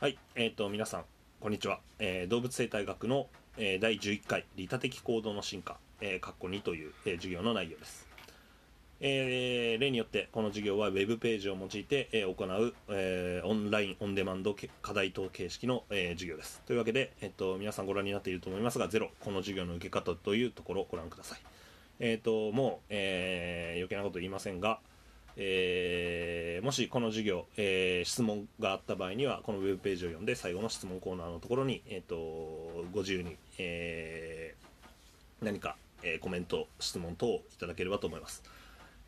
はい、えっ、と皆さんこんにちは、えー動物生態学の、えー第11回利他的行動の進化、えー、括弧2という、えー授業の内容です。えー例によってこの授業はウェブページを用いて、えー行う、えーオンラインオンデマンド課題等形式の、えー授業です。というわけで、えっと皆さんご覧になっていると思いますがゼロこの授業の受け方というところをご覧ください。えっ、ともう、えー余計なこと言いませんが、えーもしこの授業、えー質問があった場合にはこのウェブページを読んで最後の質問コーナーのところに、えー、とご自由に、えー何か、えーコメント質問等をいただければと思います、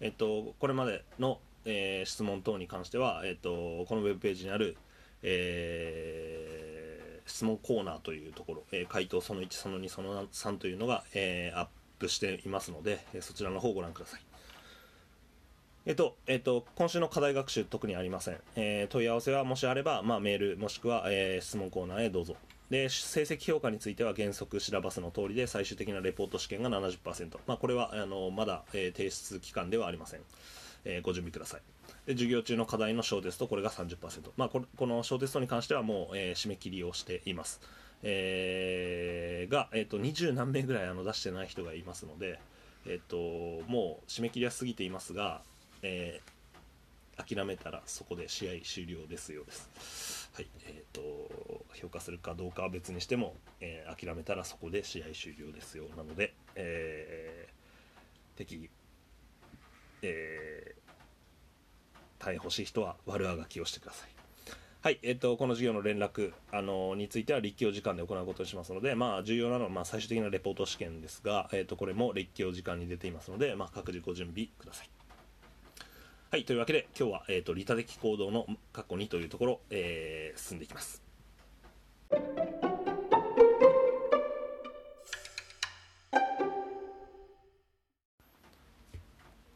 えっ、とこれまでの、えー質問等に関しては、えっ、とこのウェブページにある、えー質問コーナーというところ、えー回答その1その2その3というのが、えーアップしていますので、えそちらの方をご覧ください。えっと、えっと、今週の課題学習特にありません。えー問い合わせはもしあれば、まあ、メールもしくは、えー質問コーナーへどうぞ。で、成績評価については原則シラバスの通りで最終的なレポート試験が70%。まあ、これは、あの、まだ、えー提出期間ではありません。えーご準備ください。で、授業中の課題の小テスト、これが30%。まあ、ここの小テストに関してはもう、えー締め切りをしています。えーが、えっ、と、20何名ぐらいあの出してない人がいますので、えっ、と、もう締め切りは過ぎていますが、えー諦めたらそこで試合終了ですようです。はい、えー、と評価するかどうかは別にしても、えー諦めたらそこで試合終了ですよなので、えー適宜、えー、大変欲しい人は悪あがきをしてください。はい、えっ、と、この授業の連絡、あのについては立教時間で行うことにしますので、まあ、重要なのは、まあ、最終的なレポート試験ですが、えっ、と、これも立教時間に出ていますので、まあ、各自ご準備ください。はい、というわけで今日は、えー、と利他的行動の過去にというところ、えー進んでいきます。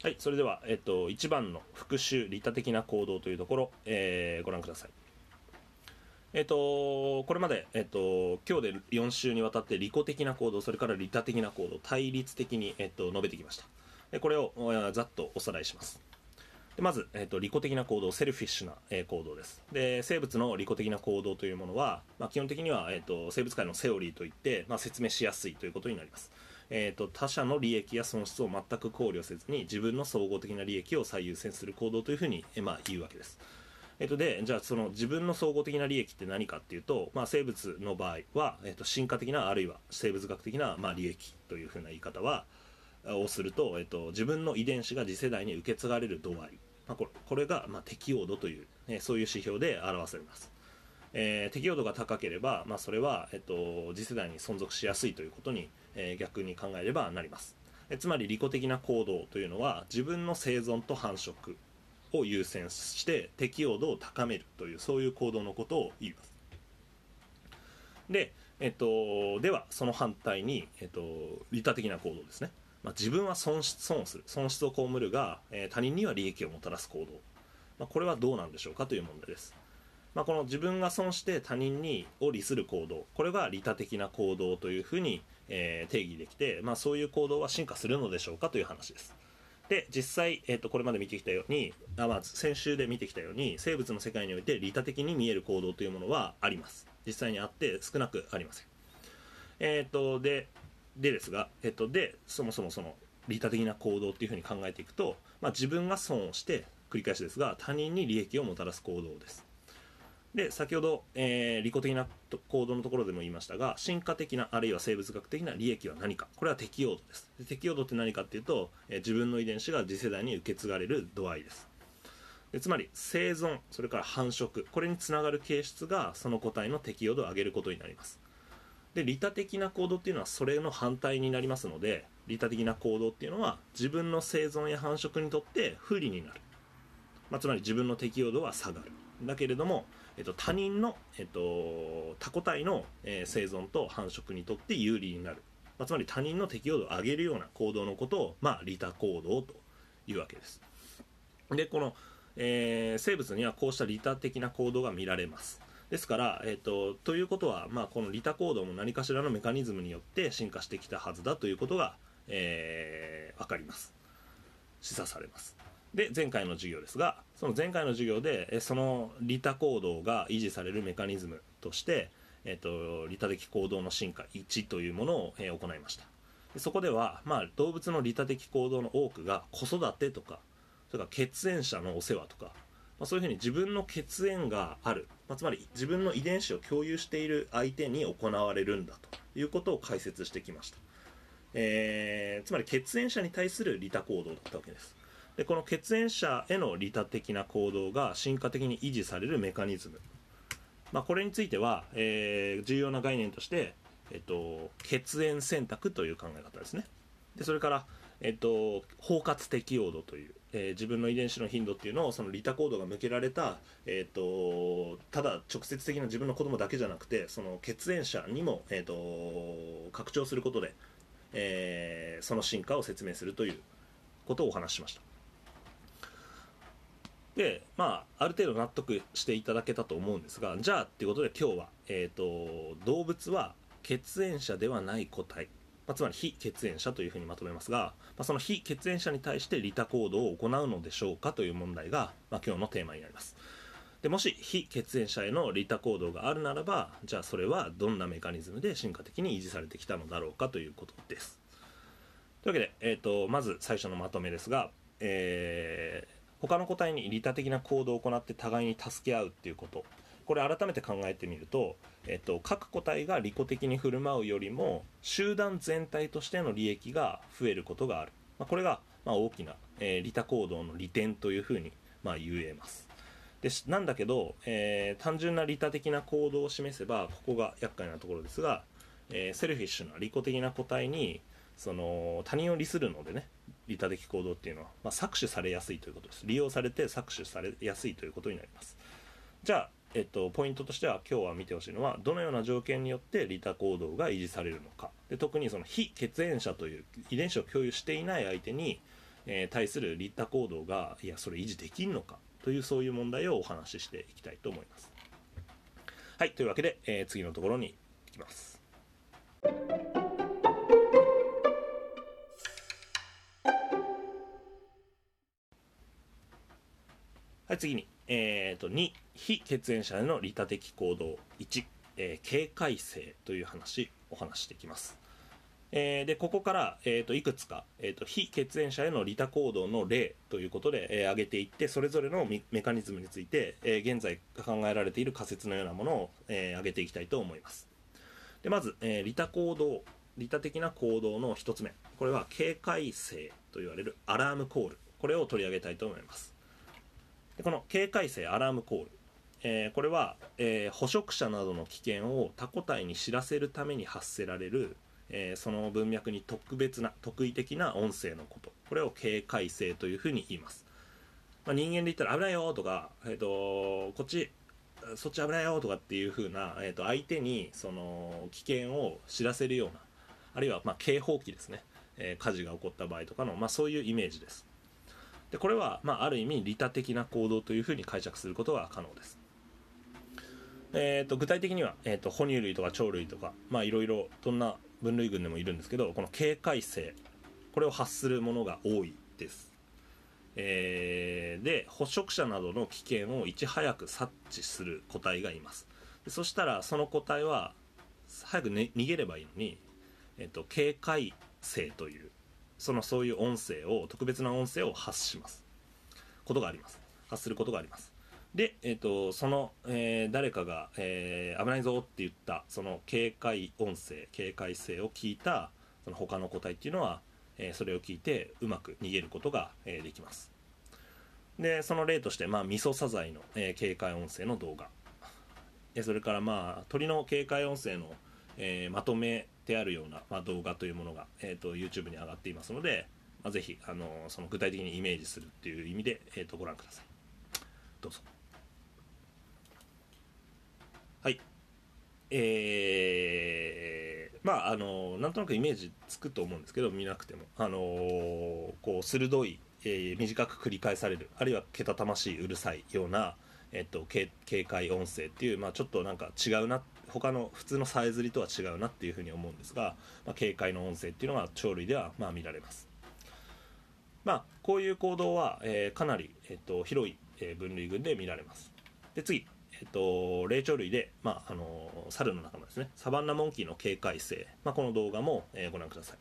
はい、それでは、えっと1番の復習利他的な行動というところ、えーご覧ください。えっとこれまで、えっと今日で4週にわたって利己的な行動それから利他的な行動対立的に、えっと述べてきましたこれをざっとおさらいしますでまず、えー、と利己的な行動セルフィッシュな、えー行動です。で生物の利己的な行動というものは、まあ、基本的には、えー、と生物界のセオリーといって、まあ、説明しやすいということになります、えー、と他者の利益や損失を全く考慮せずに自分の総合的な利益を最優先する行動というふうに、えーまあ、言うわけです。えっと、でじゃあその自分の総合的な利益って何かっていうと、まあ、生物の場合は、えっと、進化的なあるいは生物学的な、まあ、利益というふうな言い方はをすると、えっと、自分の遺伝子が次世代に受け継がれる度合い、まあ、これこれが、まあ、適応度という、ね、そういう指標で表されます、えー適応度が高ければ、まあ、それは、えっと、次世代に存続しやすいということに、えー逆に考えればなります。えつまり利己的な行動というのは自分の生存と繁殖を優先して適応度を高めるというそういう行動のことを言います。で、えっと、ではその反対に、えっと、利他的な行動ですね、まあ、自分は損失損をする損失を被るが、えー他人には利益をもたらす行動、まあ、これはどうなんでしょうかという問題です。まあ、この自分が損して他人にを利する行動。これが利他的な行動というふうに、えー定義できて、まあ、そういう行動は進化するのでしょうかという話です。で実際、えー、とこれまで見てきたようにあ、まあ、先週で見てきたように生物の世界において利他的に見える行動というものはあります。実際にあって少なくありません。えっ、とででですが、えっ、とでそもそもその利他的な行動っていうふうに考えていくと、まあ、自分が損をして繰り返しですが他人に利益をもたらす行動です。で先ほど、えー利己的な行動のところでも言いましたが進化的なあるいは生物学的な利益は何か。これは適応度です。で適応度って何かっていうと、えー自分の遺伝子が次世代に受け継がれる度合いです。でつまり生存それから繁殖これにつながる形質がその個体の適応度を上げることになります。で利他的な行動っていうのはそれの反対になりますので利他的な行動っていうのは自分の生存や繁殖にとって不利になる、まあ、つまり自分の適応度は下がる。だけれども、えっと、他人の、えっと、他個体の、えー生存と繁殖にとって有利になる、まあ、つまり他人の適応度を上げるような行動のことを、まあ、利他行動というわけです。でこの、えー生物にはこうした利他的な行動が見られます。ですから、えっとということは、まあ、この利他行動も何かしらのメカニズムによって進化してきたはずだということが、えー、分かります。示唆されます。で前回の授業ですがその前回の授業でその利他行動が維持されるメカニズムとして、えーと、利他的行動の進化1というものを、えー、行いました。そこでは、まあ、動物の利他的行動の多くが子育てとかそれから血縁者のお世話とか、まあ、そういうふうに自分の血縁がある、まあ、つまり自分の遺伝子を共有している相手に行われるんだということを解説してきました、えー、つまり血縁者に対する利他行動だったわけです。でこの血縁者への利他的な行動が進化的に維持されるメカニズム、まあ、これについては、えー、重要な概念として、えっと、血縁選択という考え方ですね。でそれから、えっと、包括適用度という、えー、自分の遺伝子の頻度っていうのをその利他行動が向けられた、えっと、ただ直接的な自分の子供だけじゃなくてその血縁者にも、えっと、拡張することで、えー、その進化を説明するということをお話ししました。でまあある程度納得していただけたと思うんですがじゃあっていうことで今日は、えーと、動物は血縁者ではない個体、まあ、つまり非血縁者というふうにまとめますが、まあ、その非血縁者に対して利他行動を行うのでしょうかという問題が、まあ、今日のテーマになります。でもし非血縁者への利他行動があるならばじゃあそれはどんなメカニズムで進化的に維持されてきたのだろうかということです。というわけで、えーと、まず最初のまとめですが、えー他の個体に利他的な行動を行って互いに助け合うっていうこと。これ改めて考えてみると、えっと、各個体が利己的に振る舞うよりも集団全体としての利益が増えることがある、まあ、これがま大きな、えー、利他行動の利点というふうにまあ言えます。でなんだけど、えー、単純な利他的な行動を示せばここが厄介なところですが、えー、 selfish な利己的な個体にその他人を利するのでね利他的行動っていうのは、まあ、搾取されやすいということです。利用されて搾取されやすいということになります。じゃあ、えっと、ポイントとしては今日は見てほしいのはどのような条件によって利他行動が維持されるのか。で特にその非血縁者という遺伝子を共有していない相手に、えー、対する利他行動がいやそれ維持できるのかというそういう問題をお話ししていきたいと思います。はいというわけで、えー、次のところに行きます。はい、次に、えーと、2、非血縁者への利他的行動。1、えー、警戒性という話、お話していきます。えー、で、ここから、えーと、いくつか、えーと、非血縁者への利他行動の例ということで、えー、挙げていって、それぞれのメカニズムについて、えー、現在考えられている仮説のようなものを、えー、挙げていきたいと思います。でまず、えー、利他行動、利他的な行動の1つ目。これは警戒性と言われるアラームコール。これを取り上げたいと思います。でこの警戒性アラームコール、えー、これは、えー、捕食者などの危険を他個体に知らせるために発せられる、えー、その文脈に特別な特異的な音声のこと。これを警戒性というふうに言います、まあ、人間で言ったら危ないよとか、えーと、こっちそっち危ないよとかっていうふうな、えーと、相手にその危険を知らせるようなあるいはまあ警報器ですね、え火事が起こった場合とかの、まあ、そういうイメージです。でこれは、まあ、ある意味利他的な行動というふうに解釈することが可能です。えーと、具体的には、えーと、哺乳類とか鳥類とかいろいろどんな分類群でもいるんですけどこの警戒性これを発するものが多いです。えー、で捕食者などの危険をいち早く察知する個体がいますでそしたらその個体は早く、ね、逃げればいいのに、えーと警戒性というそのそういう音声を特別な音声を発します。ことがあります。発することがあります。で、えーと、その、えー、誰かが、えー、危ないぞって言ったその警戒音声警戒声を聞いたその他の個体っていうのは、えー、それを聞いてうまく逃げることが、えできます。でその例として、まあ、ミソサザイの、え警戒音声の動画。それからまあ鳥の警戒音声の、えまとめてあるような、まあ、動画というものが、えーと、YouTube に上がっていますので、まあ、ぜひあのその具体的にイメージするっていう意味で、えーと、ご覧ください。どうぞ。はい。えー、まああのなんとなくイメージつくと思うんですけど見なくても。あの、こう鋭い、えー、短く繰り返されるあるいはけたたましいうるさいようなえっと、警戒音声っていう、まあ、ちょっとなんか違うなっ他の普通のさえずりとは違うなっていうふうに思うんですが、まあ、警戒の音声っていうのは鳥類ではまあ見られます。まあこういう行動は、えーかなり、えっと広い、えー分類群で見られます。で次えっと、霊長類で、まあ、あの猿の仲間ですね。サバンナモンキーの警戒性、まあ、この動画も、えーご覧ください、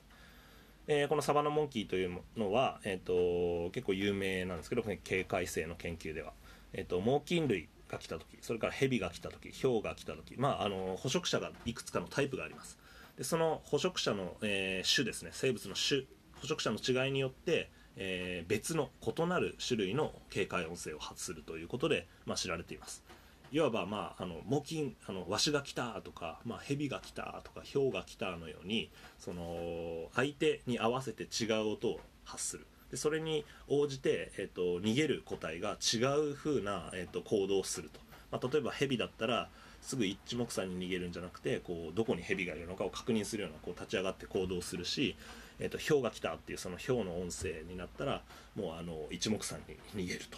えーこのサバンナモンキーというのは、えっと結構有名なんですけど警戒性の研究では、えっと猛禽類が来た時それからヘビが来た時ヒョウが来た時、まあ、あの捕食者がいくつかのタイプがあります。でその捕食者の、えー種ですね生物の種捕食者の違いによって、えー別の異なる種類の警戒音声を発するということで、まあ、知られています。いわば、まあ、あの猛禽あのワシが来たとか、まあ、ヘビが来たとかヒョウが来たのようにその相手に合わせて違う音を発する。でそれに応じて、えっと逃げる個体が違う風な、えっと行動をすると、まあ、例えばヘビだったらすぐ一目散に逃げるんじゃなくてこうどこにヘビがいるのかを確認するようなこう立ち上がって行動するし、えっとヒョウが来たっていうそのヒョウの音声になったらもうあの一目散に逃げると。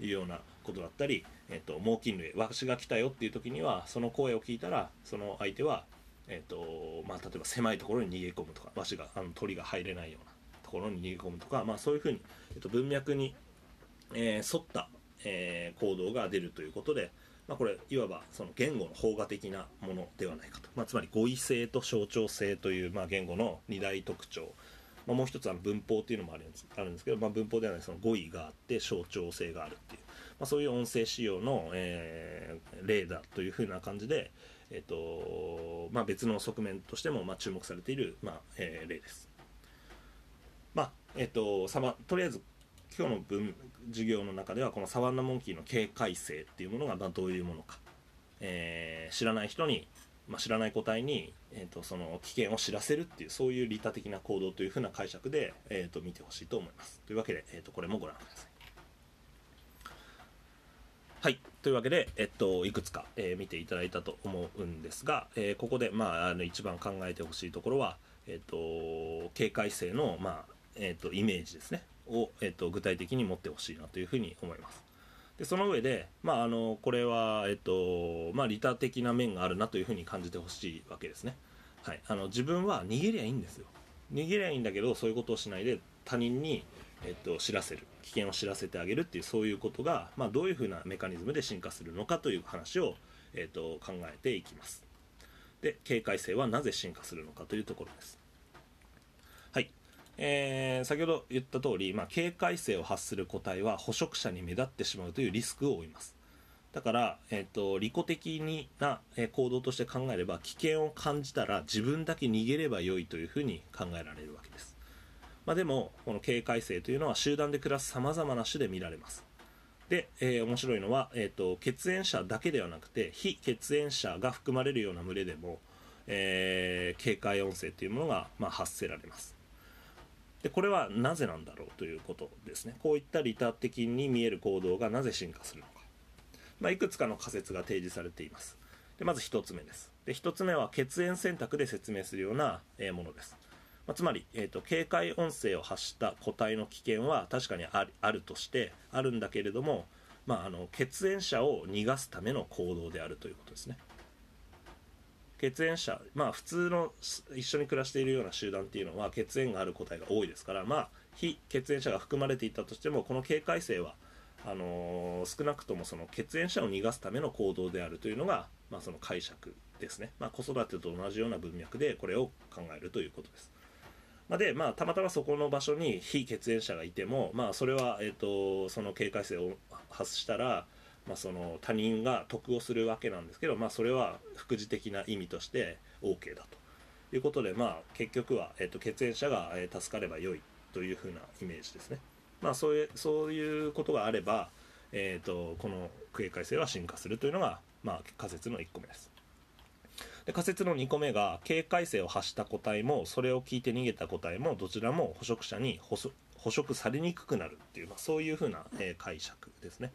いうようなことだったり、えっと猛禽類わしが来たよっていう時にはその声を聞いたらその相手は、えっとまあ、例えば狭いところに逃げ込むとかわしがあの鳥が入れないような。ところに逃げ込むとか、まあ、そういうふうに、えっと、文脈に、えー沿った、えー行動が出るということで、まあ、これいわばその言語の邦画的なものではないかと、まあ、つまり語彙性と象徴性という、まあ、言語の二大特徴、まあ、もう一つは文法っていうのもあるんですあるんですけど、まあ、文法ではないその語彙があって象徴性があるっていう、まあ、そういう音声仕様の、えー例だというふうな感じで、えっとまあ、別の側面としても、まあ、注目されている、まあえー例です。えっとサバとりあえず今日の文授業の中ではこのサバンナモンキーの警戒性っていうものがどういうものか、えー知らない人に、まあ、知らない個体に、えー、とその危険を知らせるっていうそういう利他的な行動というふうな解釈で、えー、と見てほしいと思います。というわけで、えー、とこれもご覧ください。はい。というわけで、えっと、いくつか、えー見ていただいたと思うんですが、えーここで、まあ、あの一番考えてほしいところは、えっと、警戒性の、まあえっと、イメージですね。を、えっと、具体的に持ってほしいなというふうに思います。でその上で、まあ、あのこれは、えっとまあ、利他的な面があるなというふうに感じてほしいわけですね、はい、あの自分は逃げりゃいいんですよ。逃げりゃいいんだけどそういうことをしないで他人に、えっと、知らせる。危険を知らせてあげるっていうそういうことが、まあ、どういうふうなメカニズムで進化するのかという話を、えっと、考えていきます。で警戒性はなぜ進化するのかというところです。えー先ほど言った通り、まあ、警戒性を発する個体は捕食者に目立ってしまうというリスクを負います。だから、えっと利己的にな行動として考えれば危険を感じたら自分だけ逃げればよいというふうに考えられるわけです、まあ、でもこの警戒性というのは集団で暮らすさまざまな種で見られます。で、えー面白いのは、えー、と血縁者だけではなくて非血縁者が含まれるような群れでも、えー警戒音声というものが、まあ、発せられます。でこれはなぜなんだろうということですね。こういった利他的に見える行動がなぜ進化するのか、まあ、いくつかの仮説が提示されています。でまず1つ目です。で1つ目は血縁選択で説明するような、ものです、まあ、つまり、えー、と警戒音声を発した個体の危険は確かにあるあるとしてあるんだけれども、まあ、あの血縁者を逃がすための行動であるということですね。血縁者まあ普通の一緒に暮らしているような集団っていうのは血縁がある個体が多いですからまあ非血縁者が含まれていたとしてもこの警戒性はあのー少なくともその血縁者を逃がすための行動であるというのが、まあ、その解釈ですね、まあ、子育てと同じような文脈でこれを考えるということです。まあで、まあ、たまたまそこの場所に非血縁者がいても、まあ、それは、えー、とその警戒性を発したら、まあ、その他人が得をするわけなんですけど、まあ、それは副次的な意味として OK だということで、まあ、結局は、えー、と血縁者が、え助かれば良いというふうなイメージですね。まあ、そういうそういうことがあれば、えー、とこの警戒性は進化するというのが、まあ、仮説の1個目です。で仮説の2個目が警戒性を発した個体もそれを聞いて逃げた個体もどちらも捕食者に捕食捕食されにくくなるっていう、まあ、そういうふうな、えー解釈ですね。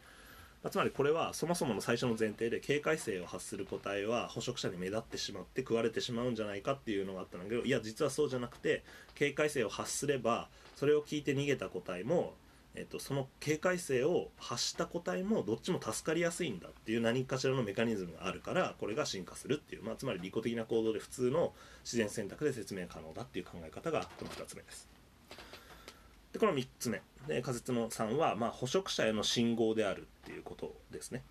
まあつまりこれはそもそもの最初の前提で警戒性を発する個体は捕食者に目立ってしまって食われてしまうんじゃないかっていうのがあったんだけどいや実はそうじゃなくて警戒性を発すればそれを聞いて逃げた個体も、えっと、その警戒性を発した個体もどっちも助かりやすいんだっていう何かしらのメカニズムがあるからこれが進化するっていう、まあ、つまり利己的な行動で普通の自然選択で説明可能だっていう考え方がこの2つ目です。でこの3つ目で仮説の3は、まあ、捕食者への信号であるっていうことですね。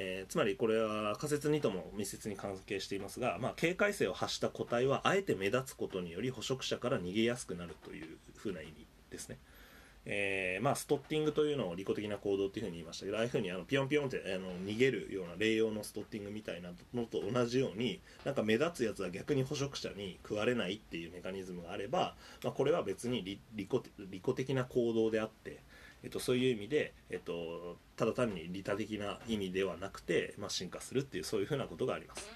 えー、つまりこれは仮説2とも密接に関係していますが、まあ、警戒性を発した個体はあえて目立つことにより捕食者から逃げやすくなるというふうな意味ですね。えー、まあ、ストッティングというのを利己的な行動っていうふうに言いましたけどああいうふうにあのピヨンピヨンってあの逃げるような霊用のストッティングみたいなのと同じようになんか目立つやつは逆に捕食者に食われないっていうメカニズムがあれば、まあ、これは別に利利己利己的な行動であって、えっと、そういう意味で、えっと、ただ単に利他的な意味ではなくて、まあ、進化するっていうそういうふうなことがあります。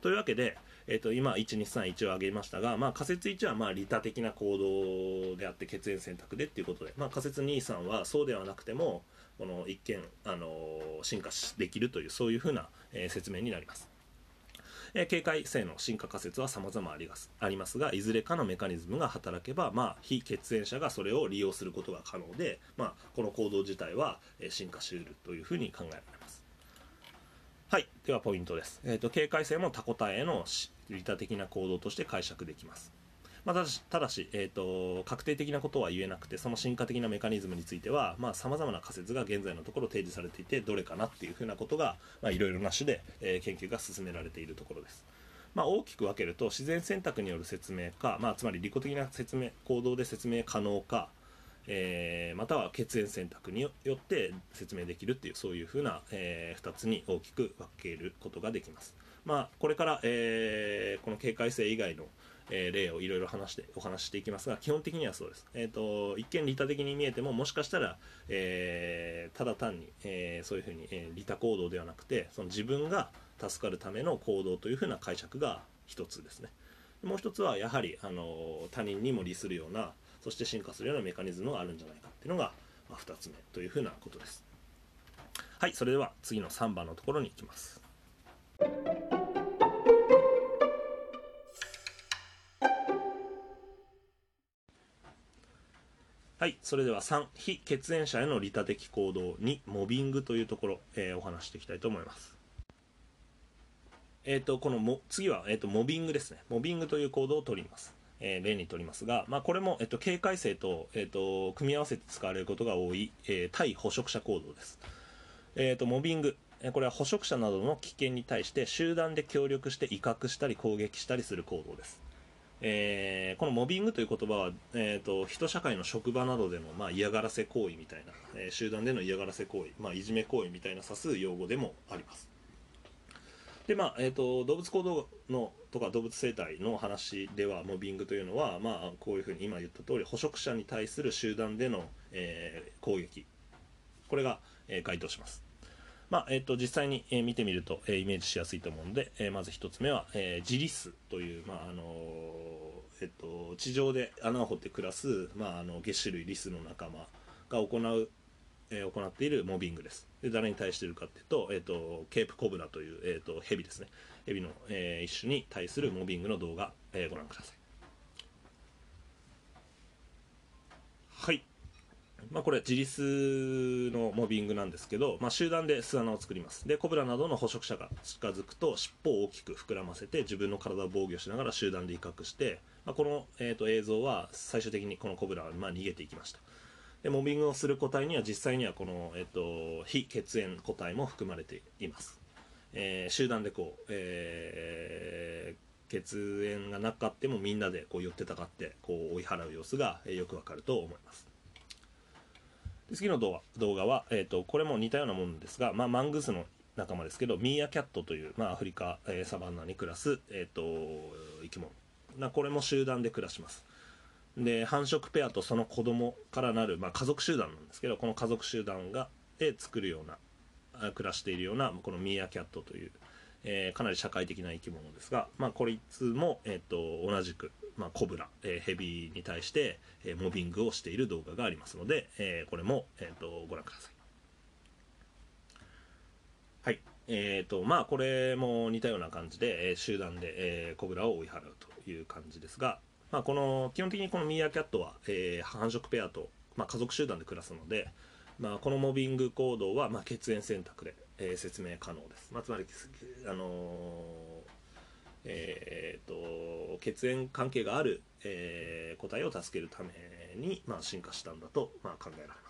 というわけで、えっと、今1231を挙げましたが、まあ、仮説1はまあ利他的な行動であって血縁選択でっていうことで、まあ、仮説23はそうではなくてもこの一見、あの進化できるというそういうふうな、えー、説明になります。えー、警戒性の進化仮説は様々ありますありますがいずれかのメカニズムが働けば、まあ、非血縁者がそれを利用することが可能で、まあ、この行動自体は、えー、進化しうるというふうに考えられます。はい。ではポイントです。えっ、ー、と、警戒性も他個体への利他的な行動として解釈できます。まあ、ただし、ただしえーと、確定的なことは言えなくて、その進化的なメカニズムについては、さまざ、まな仮説が現在のところ提示されていて、どれかなっていうふうなことが、いろいろな種で、えー、研究が進められているところです。まあ、大きく分けると、自然選択による説明か、まあ、つまり利己的な説明行動で説明可能か、えー、または血縁選択によって説明できるっていうそういうふうな、えー、2つに大きく分けることができます。まあ、これから、えー、この警戒性以外の、えー、例をいろいろ話してお話していきますが基本的にはそうです、えーと、一見利他的に見えてももしかしたら、えー、ただ単に、えー、そういうふうに、えー、利他行動ではなくてその自分が助かるための行動というふうな解釈が一つですねもう一つはやはりあの他人にも利するようなそして進化するようなメカニズムがあるんじゃないかっていうのが、まあ、2つ目というふうなことですはいそれでは次の3番のところに行きますはい、それでは3、非血縁者への利他的行動2、モビングというところ、えー、お話していきたいと思います。えっ、ー、と、このも次は、えーとモビングですね。モビングという行動を取ります。えー、例にとりますが、まあ、これも、えっと、警戒性と、えっと、組み合わせて使われることが多い、えー、対捕食者行動です。えっと、モビング。これは捕食者などの危険に対して集団で協力して威嚇したり攻撃したりする行動です。えー、このモビングという言葉は、えーと、人社会の職場などでの、まあ、嫌がらせ行為みたいな、えー、集団での嫌がらせ行為、まあ、いじめ行為みたいな指す用語でもあります。でまあえーと、動物行動のとか動物生態の話ではモビングというのは、まあ、こういうふうに今言った通り捕食者に対する集団での、えー、攻撃これが、えー、該当します。まあえーと、実際に、えー、見てみると、えー、イメージしやすいと思うので、えー、まず1つ目は、えー、ジリスという、まああのえっと、地上で穴を掘って暮らす、まあ、あの月種類リスの仲間が行うえー、行っているモビングです。で誰に対しているかっていうと、え、ー、と、ケープコブラという、え、ー、と、ヘビですね。ヘビの、えー、一種に対するモビングの動画、えー、ご覧ください。はい。まあ、これ、自立のモビングなんですけど、まあ、集団で巣穴を作ります。で、コブラなどの捕食者が近づくと、尻尾を大きく膨らませて、自分の体を防御しながら集団で威嚇して、まあ、この、えーと、映像は最終的にこのコブラはまあ逃げていきました。でモビングをする個体には実際にはこの、えっと、非血縁個体も含まれています、えー、集団でこう、えー、血縁がなかってもみんなでこう寄ってたかってこう追い払う様子が、えー、よくわかると思います。で次の動画動画は、えーと、これも似たようなものですが、まあ、マングースの仲間ですけどミーアキャットという、まあ、アフリカ、えー、サバンナに暮らす、えーと、生き物。なこれも集団で暮らします。で繁殖ペアとその子供からなる、まあ、家族集団なんですけどこの家族集団がで作るような暮らしているようなこのミーアキャットという、えー、かなり社会的な生き物ですが、まあ、こいつも、えーと、同じく、まあ、コブラ、えー、ヘビに対して、えー、モビングをしている動画がありますので、えー、これも、えーと、ご覧ください。はいえーとまあ、これも似たような感じで、えー、集団で、えー、コブラを追い払うという感じですが、まあ、この基本的にこのミーアキャットは、えー、繁殖ペアと、まあ、家族集団で暮らすので、まあ、このモビング行動は、まあ、血縁選択で、えー、説明可能です、まあ、つまり、あのー、えーと、血縁関係がある、えー、個体を助けるために、まあ、進化したんだと、まあ、考えられます。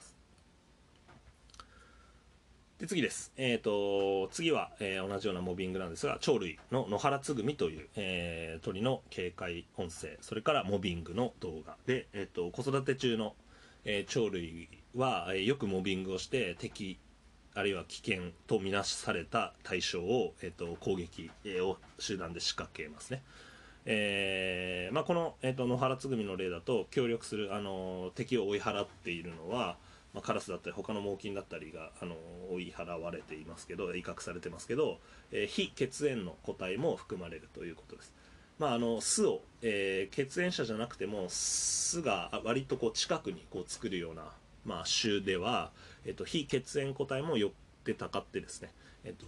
で次です。えっ、ー、と、次は、えー、同じようなモビングなんですが、鳥類の野原つぐみという、えー、鳥の警戒音声、それからモビングの動画で、えっ、と、子育て中の、え鳥類は、えよくモビングをして敵、あるいは危険とみなされた対象を、えっと、攻撃を集団で仕掛けますね。えーまあ、この、えーと、野原つぐみの例だと協力する、あの敵を追い払っているのは、まあ、カラスだったり他の猛禽だったりが、あの追い払われていますけど威嚇されてますけど、えー、非血縁の個体も含まれるということです。まあ、あの巣を、えー、血縁者じゃなくても巣が割とこう近くにこう作るような、まあ、種では、えっと、非血縁個体も寄ってたかってですね、えっと、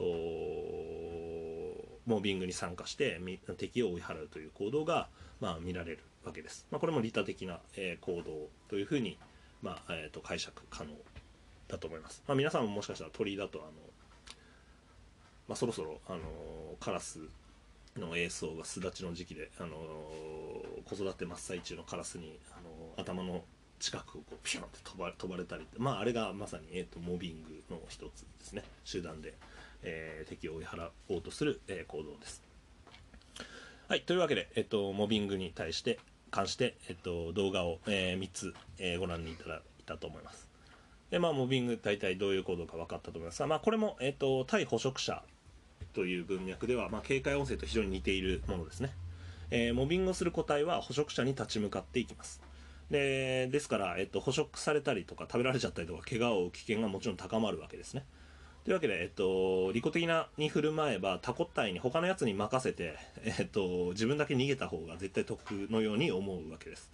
モービングに参加して敵を追い払うという行動が、まあ、見られるわけです。まあ、これも利他的な、えー、行動というふうに、まあえー、と解釈可能だと思います。まあ、皆さんももしかしたら鳥だとあの、まあ、そろそろあのカラスの映像が巣立ちの時期で、あの子育て真っ最中のカラスに、あの頭の近くをこうピュンって飛ば飛ばれたりまああれがまさに、えーと、モビングの一つですね集団で、えー、敵を追い払おうとする、えー、行動ですはいというわけで、えーと、モビングに対して関して、えーと、動画を、えー、3つ、えー、ご覧にいただいたと思います。でまあモビング大体どういう行動か分かったと思いますが、まあ、これも、えー、と対捕食者という文脈では、まあ、警戒音声と非常に似ているものですね、えー、モビングをする個体は捕食者に立ち向かっていきます。でですから、えっと、捕食されたりとか食べられちゃったりとか怪我を負う危険がもちろん高まるわけですね。というわけで、えっと、利己的なに振る舞えば他個体に他のやつに任せて、えっと、自分だけ逃げた方が絶対得のように思うわけです。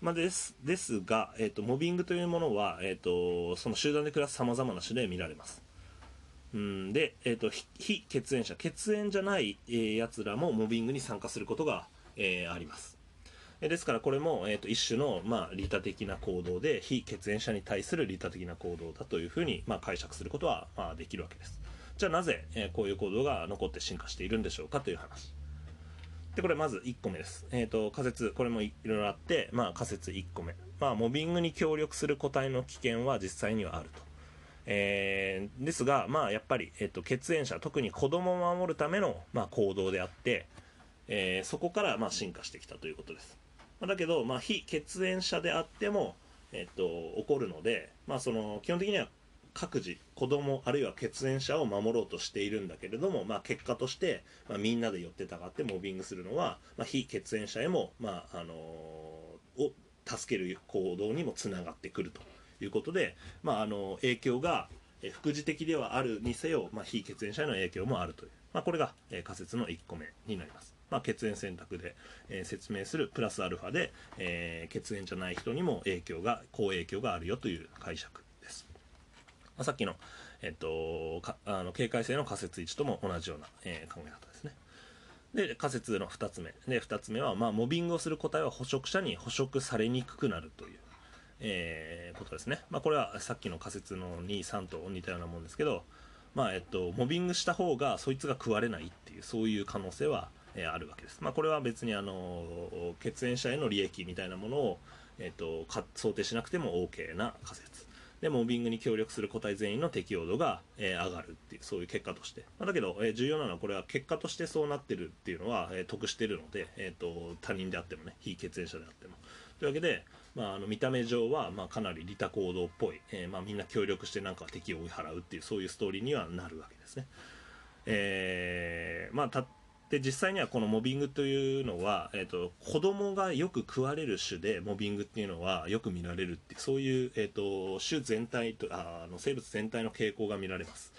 まあ、ですですが、えっと、モビングというものは、えっと、その集団で暮らすさまざまな種で見られます。うん、で、えっと、非血縁者血縁じゃない、えー、やつらもモビングに参加することが、えー、あります。ですからこれも、えーと、一種の、まあ、利他的な行動で非血縁者に対する利他的な行動だというふうに、まあ、解釈することは、まあ、できるわけです。じゃあなぜ、えー、こういう行動が残って進化しているんでしょうかという話。でこれまず1個目です、えーと、仮説これもいろいろあって、まあ、仮説1個目、まあ、モビングに協力する個体の危険は実際にはあると。えー、ですが、まあ、やっぱり、えーと、血縁者特に子供を守るための、まあ、行動であって、えー、そこから、まあ、進化してきたということです。だけど、まあ、非血縁者であっても、えっと、起こるので、まあ、その基本的には各自子供あるいは血縁者を守ろうとしているんだけれども、まあ、結果として、まあ、みんなで寄ってたがってモービングするのは、まあ、非血縁者へも、まああのー、を助ける行動にもつながってくるということで、まあ、あの影響が副次的ではあるにせよ、まあ、非血縁者への影響もあるという、まあ、これが、仮説の1個目になります。まあ、血縁選択で、えー、説明するプラスアルファで、えー、血縁じゃない人にも影響が好影響があるよという解釈です、まあ、さっきの,、えっとあの警戒性の仮説1とも同じような、えー、考え方ですね。で仮説の2つ目。で2つ目は、まあ、モビングをする個体は捕食者に捕食されにくくなるというえー、ことですね。まあ、これはさっきの仮説の2、3と似たようなもんですけど、まあ、えっと、モビングした方がそいつが食われないっていう、そういう可能性はえー、あるわけです。まあ、これは別にあの血縁者への利益みたいなものを、えーと、想定しなくても OK な仮説。で、モービングに協力する個体全員の適用度が、えー、上がるっていう、そういう結果として。まあ、だけど、えー、重要なのはこれは結果としてそうなってるっていうのは、えー、得してるので、えーと、他人であってもね、非血縁者であっても。というわけで、まあ、あの見た目上は、まあ、かなり利他行動っぽい、えまあ、みんな協力してなんか敵を追い払うっていうそういうストーリーにはなるわけですね。えー、まあたで実際にはこのモビングというのは、えーと、子供がよく食われる種でモビングっていうのはよく見られるってそういう、えーと、種全体とあの生物全体の傾向が見られます。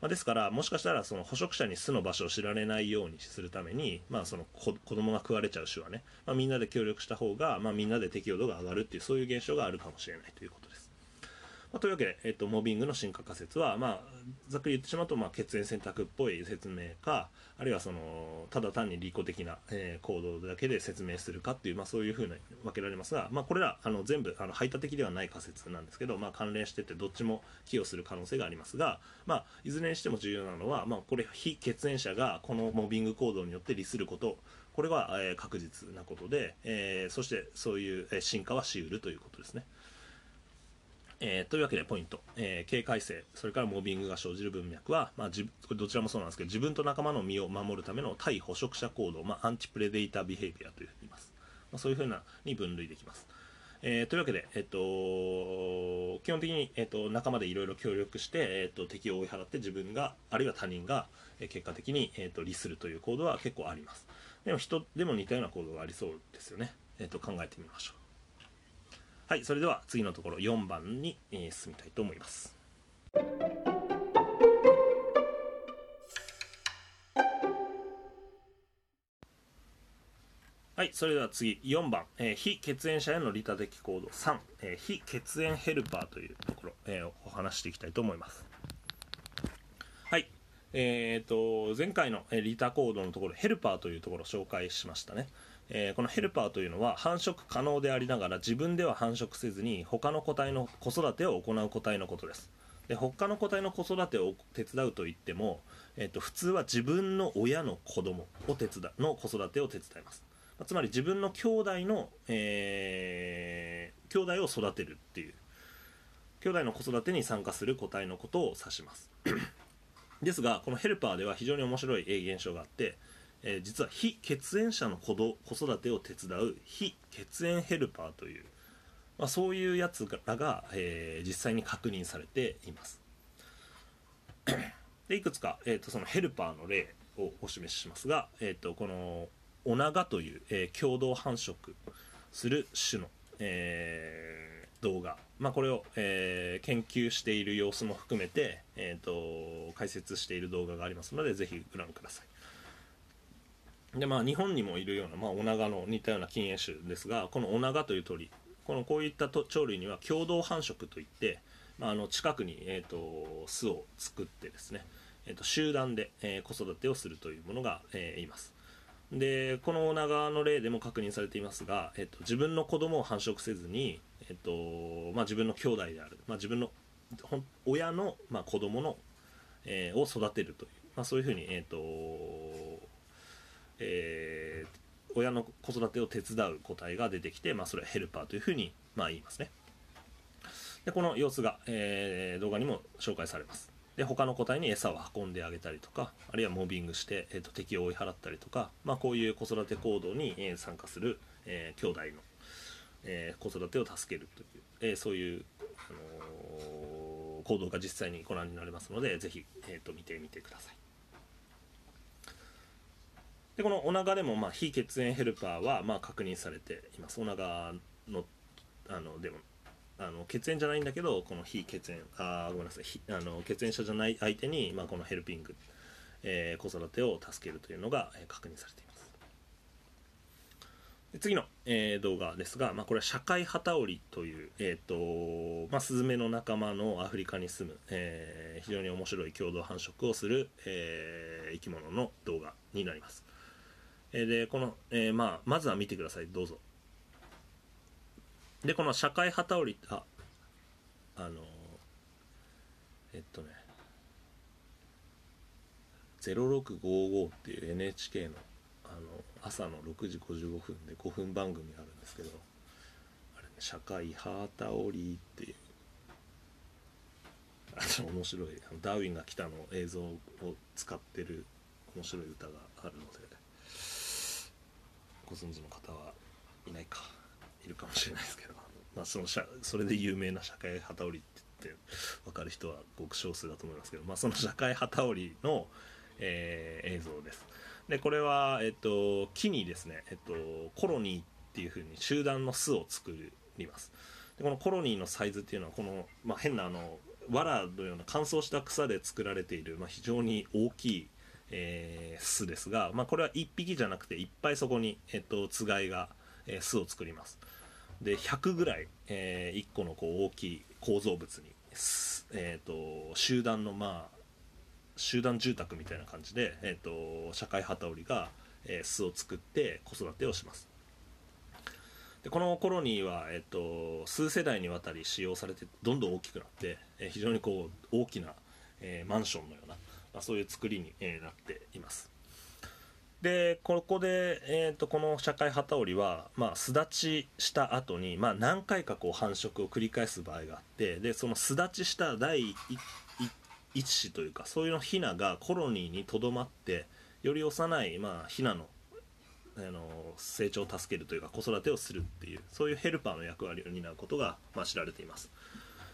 まあ、ですからもしかしたらその捕食者に巣の場所を知られないようにするために、まあ、その子供が食われちゃう種はね、まあ、みんなで協力した方が、まあ、みんなで適応度が上がるっていうそういう現象があるかもしれないということです。まあ、というわけで、えっと、モビングの進化仮説は、まあ、ざっくり言ってしまうと、まあ、血縁選択っぽい説明か、あるいはその、ただ単に利己的な、えー、行動だけで説明するかっていう、まあ、そういうふうに分けられますが、まあ、これら、あの、全部、あの、排他的ではない仮説なんですけど、まあ、関連してて、どっちも寄与する可能性がありますが、まあ、いずれにしても重要なのは、まあ、これ、非血縁者がこのモビング行動によって利すること、これは、えー、確実なことで、えー、そしてそういう進化はしうるということですね。えー、というわけでポイント、えー、警戒性。それからモービングが生じる文脈は、まあ、これどちらもそうなんですけど自分と仲間の身を守るための対捕食者行動、まあ、アンチプレデータービヘイビアというふうに言います、まあ、そういうふうなに分類できます、えー、というわけで、えっと、基本的に、えっと、仲間でいろいろ協力して、えっと、敵を追い払って自分があるいは他人が、えー、結果的に、えっと、利するという行動は結構あります。でも人でも似たような行動がありそうですよね、えっと、考えてみましょう。はい、それでは次のところ4番に、進みたいと思います。はい、それでは次4番、えー、非血縁者への利他的行動3、えー、非血縁ヘルパーというところ、えー、お話していきたいと思います。はい、えーと、前回の利他行動のところヘルパーというところを紹介しましたね。えー、このヘルパーというのは繁殖可能でありながら自分では繁殖せずに他の個体の子育てを行う個体のことです。で他の個体の子育てを手伝うといっても、えーと、普通は自分の親の子供を手伝の子育てを手伝います。つまり自分の兄弟の、えー、兄弟を育てるっていう兄弟の子育てに参加する個体のことを指します。ですがこのヘルパーでは非常に面白い現象があってえー、実は非血縁者の子子育てを手伝う非血縁ヘルパーという、まあ、そういうやつらが、えー、実際に確認されています。でいくつか、えーと、そのヘルパーの例をお示ししますが、えーと、このオナガという、えー、共同繁殖する種の、えー、動画、まあ、これを、えー、研究している様子も含めて、えーと解説している動画がありますのでぜひご覧ください。でまあ日本にもいるような、まあ、オナガの似たような禁煙種ですがこのオナガという鳥このこういった鳥類には共同繁殖といって、まあ、あの近くに、えーと、巣を作ってですね、えーと、集団で、えー、子育てをするというものが、えー、います。でこのオナガの例でも確認されていますが、えーと、自分の子供を繁殖せずに、えーとまあ、自分の兄弟である、まあ、自分の親の、まあ、子供の、えー、を育てるという、まあ、そういうふうに、えーとえー、親の子育てを手伝う個体が出てきて、まあ、それはヘルパーというふうに、まあ、言いますね。でこの様子が、えー、動画にも紹介されます。で他の個体に餌を運んであげたりとかあるいはモビングして、えーと、敵を追い払ったりとか、まあ、こういう子育て行動に、えー、参加する、えー、兄弟の、えー、子育てを助けるという、えー、そういう、あのー、行動が実際にご覧になれますのでぜひ、えーと見てみてください。でこのお腹でもまあ非血縁ヘルパーはまあ確認されています。お腹のあのでもあの血縁じゃないんだけどこの非血縁あごめんなさい。あの血縁者じゃない相手に、まあ、このヘルピング、えー、子育てを助けるというのが、えー、確認されています。次の、えー、動画ですが、まあ、これは社会旗織りという、えーとまあ、スズメの仲間のアフリカに住む、えー、非常に面白い共同繁殖をする、えー、生き物の動画になります。えでこの、えー、まあ、まずは見てください。どうぞ。でこの社会旗織りああのえっとね。0655っていう NHK のあの朝の6時55分で5分番組あるんですけどあれね社会旗織りっていうあの面白いダーウィンが来たの映像を使ってる面白い歌があるのでご存知の方はいないかいるかもしれないですけど、まあ、そのそれで有名な社会旗織りって言って分かる人はごく少数だと思いますけど、まあ、その社会旗織りの、えー、映像です。でこれは、えっと、木にですね、えっと、コロニーっていうふうに集団の巣を作ります。でこのコロニーのサイズっていうのはこの、まあ、変なあの藁のような乾燥した草で作られている、まあ、非常に大きいえー、巣ですが、まあ、これは1匹じゃなくていっぱいそこに、えっと、つがいが、えー、巣を作ります。で100ぐらい、えー、1個のこう大きい構造物に、えーと、集団のまあ集団住宅みたいな感じで、えーと、社会旗織りが、えー、巣を作って子育てをします。でこのコロニーは、えーと、数世代にわたり使用されてどんどん大きくなって、えー、非常にこう大きな、えー、マンションのようなまあ、そういう作りに、えなっています。でここで、えーと、この社会旗織は、まあ、巣立ちした後に、まあ、何回かこう繁殖を繰り返す場合があってでその巣立ちした第一子というかそういうのヒナがコロニーにとどまってより幼い、まあ、ヒナのあの成長を助けるというか子育てをするっていうそういうヘルパーの役割を担うことが、まあ、知られています。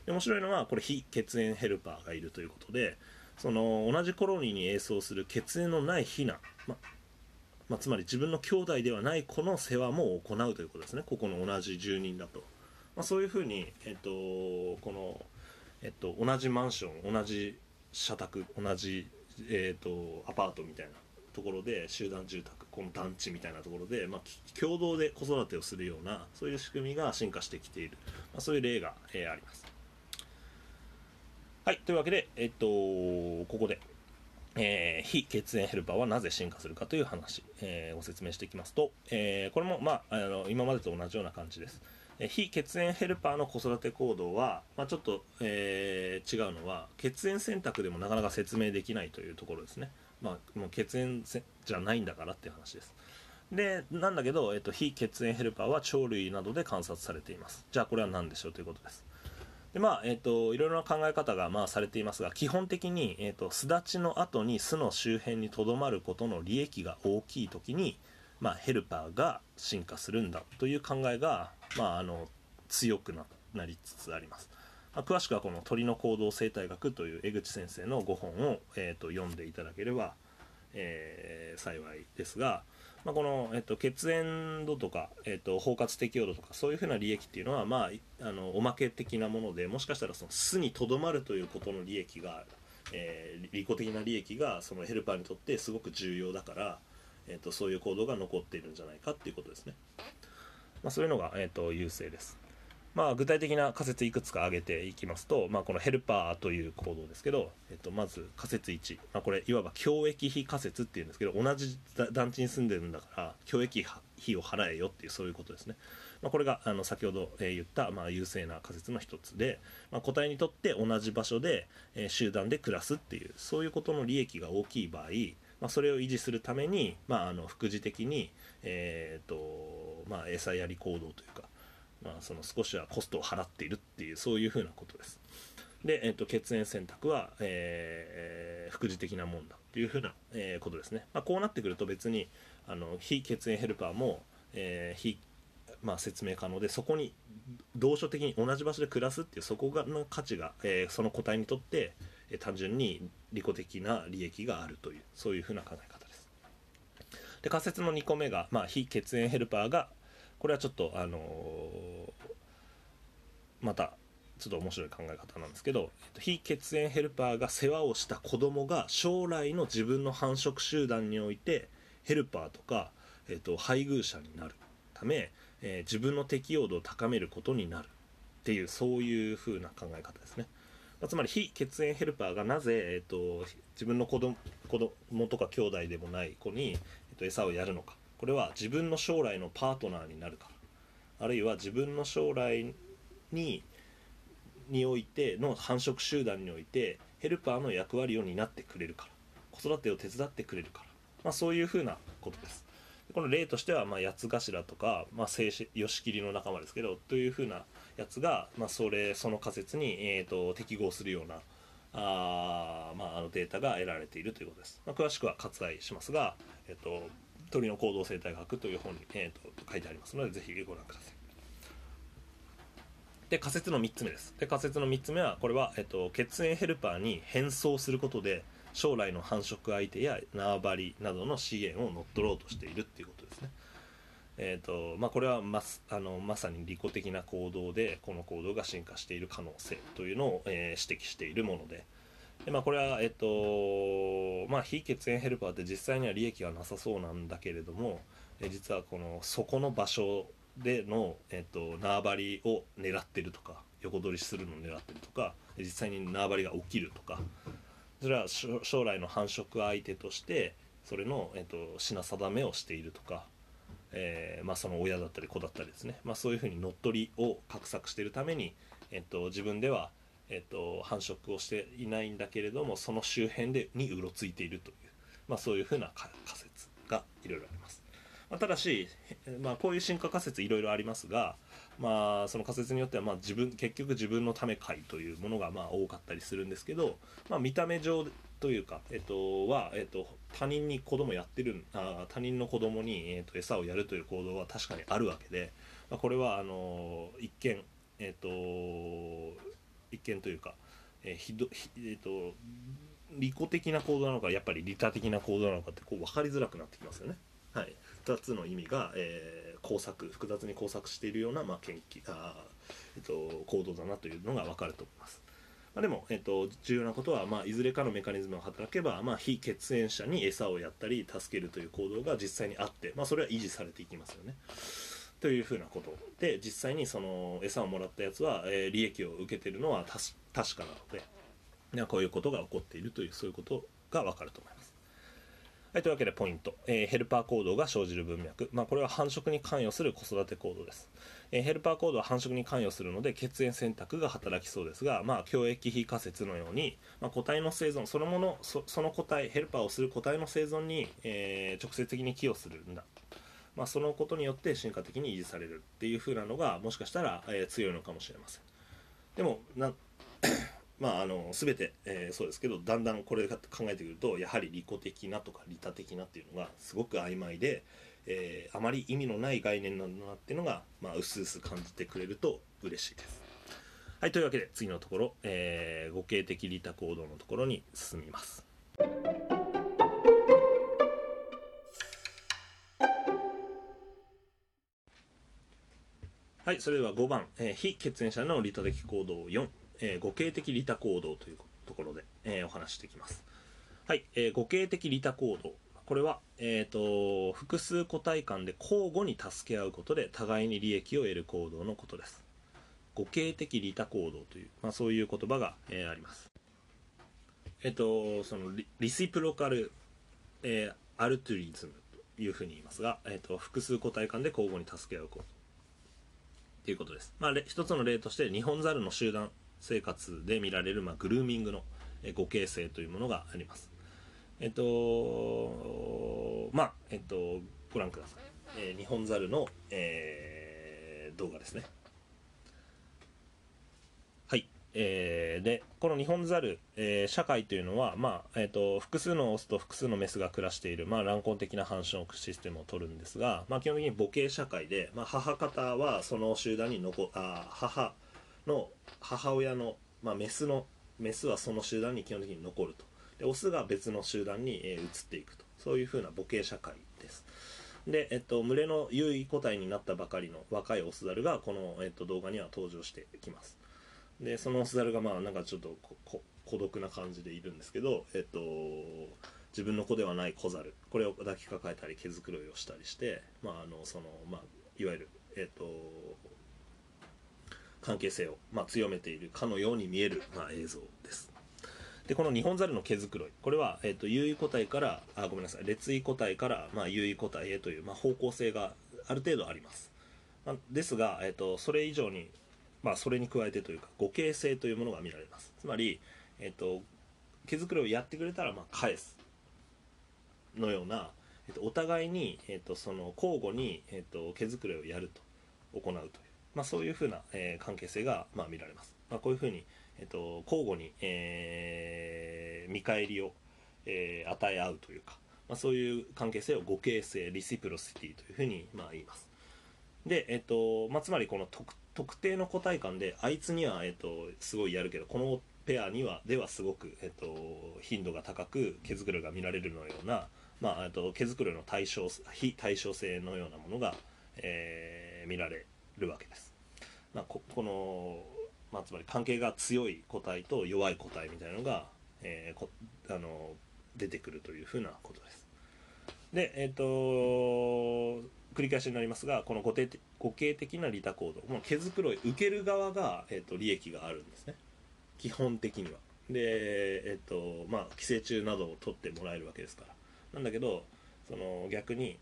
で面白いのはこれ非血縁ヘルパーがいるということでその同じコロニーに営巣する血縁のないヒナ、ままあ、つまり自分の兄弟ではない子の世話も行うということですね。ここの同じ住人だと、まあ、そういうふうに、えっと、この、えっと、同じマンション同じ社宅同じ、えっと、アパートみたいなところで集団住宅この団地みたいなところで、まあ、共同で子育てをするようなそういう仕組みが進化してきている、まあ、そういう例が、えー、あります。はいというわけでえっとここでえー、非血縁ヘルパーはなぜ進化するかという話、えー、ご説明していきますと、えー、これも、まあ、あの今までと同じような感じです。え非血縁ヘルパーの子育て行動は、まあ、ちょっと、え違うのは血縁選択でもなかなか説明できないというところですね。まあ、もう血縁じゃないんだからっていう話です。でなんだけど、えっと、非血縁ヘルパーは鳥類などで観察されています。じゃあこれは何でしょうということです。でまあえーと、いろいろな考え方がまあされていますが基本的に、えーと、巣立ちの後に巣の周辺にとどまることの利益が大きい時に、まあ、ヘルパーが進化するんだという考えが、まあ、あの強くなりつつあります、まあ、詳しくはこの鳥の行動生態学という江口先生の5本を、えー、と読んでいただければ、えー、幸いですが、まあ、この、えっと、血縁度とか、えっと、包括適用度とかそういうふうな利益っていうのは、まあ、あのおまけ的なものでもしかしたらその巣にとどまるということの利益が、えー、利己的な利益がそのヘルパーにとってすごく重要だから、えっと、そういう行動が残っているんじゃないかっていうことですね。まあ、そういうのが、えっと、優勢です。まあ、具体的な仮説いくつか挙げていきますと、まあ、このヘルパーという行動ですけど、えっと、まず仮説1、まあ、これいわば教育費仮説っていうんですけど同じ団地に住んでるんだから教育費を払えよっていうそういうことですね、まあ、これがあの先ほど言った、まあ、優勢な仮説の一つで、まあ、個体にとって同じ場所で、えー、集団で暮らすっていうそういうことの利益が大きい場合まあ、それを維持するために、まあ、あの副次的に、えーとまあ、餌やり行動というか、まあ、その少しはコストを払っているっていうそういうふうなことです。で、えーと、血縁選択は、えー、副次的なもんだっていうふうな、えー、ことですね。まあ、こうなってくると別にあの非血縁ヘルパーも、えー、非まあ、説明可能でそこに同所的に同じ場所で暮らすっていうそこがの価値が、えー、その個体にとって、えー、単純に利己的な利益があるというそういうふうな考え方です。で仮説の2個目が、まあ、非血縁ヘルパーがこれはちょっとあのまたちょっと面白い考え方なんですけど非血縁ヘルパーが世話をした子供が将来の自分の繁殖集団においてヘルパーとか、えーと、配偶者になるため、えー、自分の適応度を高めることになるっていうそういう風な考え方ですね。まあ、つまり非血縁ヘルパーがなぜ、えーと、自分の子供子供とか兄弟でもない子に、えーと餌をやるのかこれは自分の将来のパートナーになるか。らあるいは自分の将来ににおいての繁殖集団においてヘルパーの役割を担ってくれるから。子育てを手伝ってくれるから、まあ、そういうふうなことです。この例としては、まあ、八つ頭とか、まあ、吉切の仲間ですけどというふうなやつが、まあ、それその仮説に、えーと、適合するようなあ、まあ、あのデータが得られているということです、まあ、詳しくは割愛しますが、えーと鳥の行動生態学という本に、えーと、書いてありますのでぜひご覧ください。で仮説の3つ目です。で仮説の3つ目はこれは、えーと、血縁ヘルパーに変装することで将来の繁殖相手や縄張りなどの資源を乗っ取ろうとしているっていうことですね。えーとまあ、これはまあのまさに利己的な行動でこの行動が進化している可能性というのを、えー、指摘しているもので、でまあ、これは、えっとまあ、非血縁ヘルパーって実際には利益がなさそうなんだけれども、え実はこのそこの場所での、えっと、縄張りを狙ってるとか横取りするのを狙ってるとか実際に縄張りが起きるとかそれは将来の繁殖相手としてそれの、えっと、品定めをしているとか、えーまあ、その親だったり子だったりですね、まあ、そういうふうに乗っ取りを画策しているために、えっと、自分ではえっと、繁殖をしていないんだけれどもその周辺でにうろついているという、まあ、そういうふうな仮説かいろいろあります、まあ、ただし、まあ、こういう進化仮説いろいろありますが、まあ、その仮説によってはまあ自分結局自分のためかいというものがまあ多かったりするんですけど、まあ、見た目上というか、えっと、は、えっと、他人に子供やってるあ他人の子供に、えっと、餌をやるという行動は確かにあるわけで、まあ、これはあの一見、えっと、一見というか、えー、ひどえっと利己的な行動なのかやっぱり利他的な行動なのかってこう分かりづらくなってきますよね。はい、2つの意味が、えー、工作複雑に工作しているような、まあ、研究あ、えっと、行動だなというのが分かると思います。まあ、でも、えっと、重要なことは、まあ、いずれかのメカニズムが働けば、まあ、非血縁者に餌をやったり助けるという行動が実際にあって、まあ、それは維持されていきますよね。というふうなことで実際にその餌をもらったやつは、えー、利益を受けてるのは確かなのでこういうことが起こっているというそういうことが分かると思います。はい、というわけでポイント、えー、ヘルパー行動が生じる文脈、まあ、これは繁殖に関与する子育て行動です、え、ヘルパー行動は繁殖に関与するので血縁選択が働きそうですが、まあ、教液非仮説のように、まあ、個体の生存そのものその個体ヘルパーをする個体の生存に、えー、直接的に寄与するんだ。まあ、そのことによって進化的に維持されるっていう風なのがもしかしたら、えー、強いのかもしれませんでもな まあ、あの全て、えー、そうですけどだんだんこれで考えてくるとやはり利己的なとか利他的なっていうのがすごく曖昧で、えー、あまり意味のない概念なんだなっていうのが、まあ、薄々感じてくれると嬉しいです。はいというわけで次のところ、えー、互恵的利他行動のところに進みます。はい、それでは5番、えー、非血縁者の利他的行動4。えー、互恵的利他行動というところで、えー、お話していきます。はい、えー、互恵的利他行動。これは、えーと、複数個体間で交互に助け合うことで互いに利益を得る行動のことです。互恵的利他行動という、まあ、そういう言葉が、え、あります。えっ、と、そのリリシプロカル、え、アルトゥリズムというふうに言いますが、えーと、複数個体間で交互に助け合うことっていうことです。まあ、一つの例として、ニホンザルの集団生活で見られる、まあ、グルーミングのご形成というものがあります。えっと、まあ、えっと、ご覧ください。えー、日本猿の、えー、動画ですね。はい。えー、で、この日本猿、えー、社会というのは、まあ、えっ、ー、と、複数のオスと複数のメスが暮らしている、まあ、乱婚的な繁殖システムを取るんですが、まあ、基本的に母系社会で、まあ、母方はその集団に残、あ、母、の母親の、まあ、メスのメスはその集団に基本的に残ると。でオスが別の集団に、えー、移っていくと。そういうふうな母系社会です。で、えっと、群れの優位個体になったばかりの若いオスザルがこの、えっと、動画には登場してきます。でそのスザルがまあなんかちょっと孤独な感じでいるんですけど、えっと、自分の子ではない子ザルこれを抱きかかえたり毛づくろいをしたりして、まああのそのまあ、いわゆる、えっと、関係性を、まあ、強めているかのように見える、まあ、映像です。でこのニホンザルの毛づくろいこれは、えーと、優位個体からあごめんなさい列位個体から、まあ、優位個体へという、まあ、方向性がある程度あります、まあ、ですが、えーと、それ以上に、まあ、それに加えてというか互形性というものが見られますつまり、えーと、毛づくろいをやってくれたら、まあ、返すのような、えー、とお互いに、えー、とその交互に、えー、と毛づくろいをやると行うというまあ、そういうふうな、えー、関係性が、まあ、見られます。まあ、こういうふうに、えーと、交互に、えー、見返りを、えー、与え合うというか、まあ、そういう関係性を互形性リシプロシティというふうに、まあ、言います。で、えっ、とまあ、つまりこの特特定の個体間であいつには、えっ、と、すごいやるけどこのペアにはではすごく、えっと、頻度が高く毛づくろが見られるのような、まあ、と毛づくろの対称非対称性のようなものが、えー、見られるわけです。まあ、ここの、まあ、つまり関係が強い個体と弱い個体みたいなのが、えー、こあの出てくるというふうなことです。で、えっ、ー、と繰り返しになりますがこの互定互恵的な利他行動もう毛づくろい受ける側が、えーと、利益があるんですね基本的には。でえっ、ー、とまあ寄生虫などを取ってもらえるわけですからなんだけどその逆に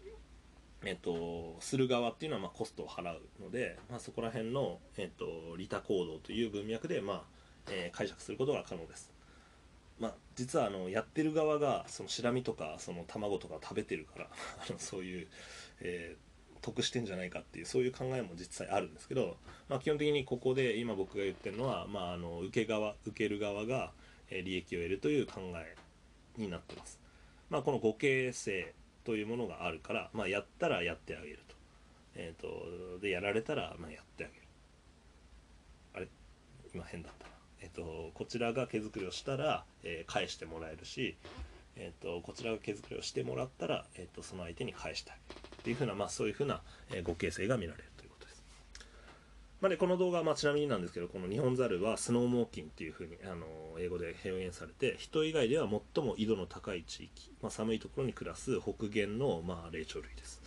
えっと、する側っていうのはまあコストを払うので、まあ、そこら辺の、えっと、利他行動という文脈で、まあえ、解釈することが可能です。まあ実はあのやってる側がそのシラミとかその卵とか食べてるから あのそういう、えー得してんじゃないかっていうそういう考えも実際あるんですけど、まあ、基本的にここで今僕が言ってるのは、まあ、あの受け側受ける側が利益を得るという考えになってます。まあ、この互形性というものがあるから、まあ、やったらやってあげると。えっ、ー、と、で、やられたら、まあ、やってあげる。あれ？今変だったな。えっ、ー、と、こちらが毛繕いをしたら、えー、返してもらえるし、えーと、こちらが毛繕いをしてもらったら、えーと、その相手に返してあげるっていうふうな、まあ、そういうふうな、えー、互形性が見られるということです。まあね、この動画は、まあ、ちなみになんですけどこのニホンザルはスノーモーキンっていうふうに、あの英語で表現されて人以外では最も緯度の高い地域、まあ、寒いところに暮らす北限の、まあ、霊長類です。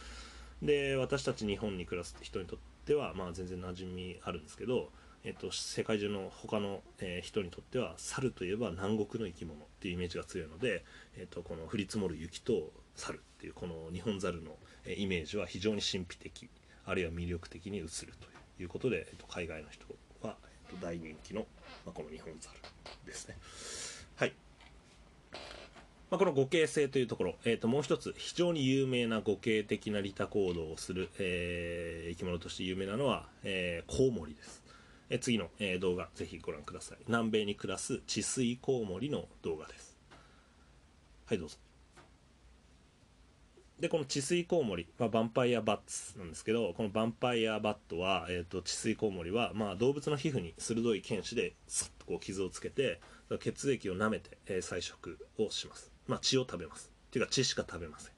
で私たち日本に暮らす人にとっては、まあ、全然馴染みあるんですけどえっと、世界中の他の、えー、人にとっては猿といえば南国の生き物っていうイメージが強いので、えっと、この降り積もる雪と猿っていうこの日本猿の、えー、イメージは非常に神秘的あるいは魅力的に映るということで、えっと、海外の人は、えっと、大人気の、まあ、この日本猿ですね。はい。まあ、この互形性というところ、えー、ともう一つ非常に有名な互形的な利他行動をする、えー、生き物として有名なのは、えー、コウモリです。え次の、え動画ぜひご覧ください。南米に暮らす治水コウモリの動画です。はいどうぞ。でこの治水コウモリ、まあ、ヴァンパイアバッツなんですけどこのヴァンパイアバットは、えーと、治水コウモリは、まあ、動物の皮膚に鋭い剣士でさっとこう傷をつけて血液を舐めて、えー、菜食をします、まあ、血を食べます。っていうか血しか食べません。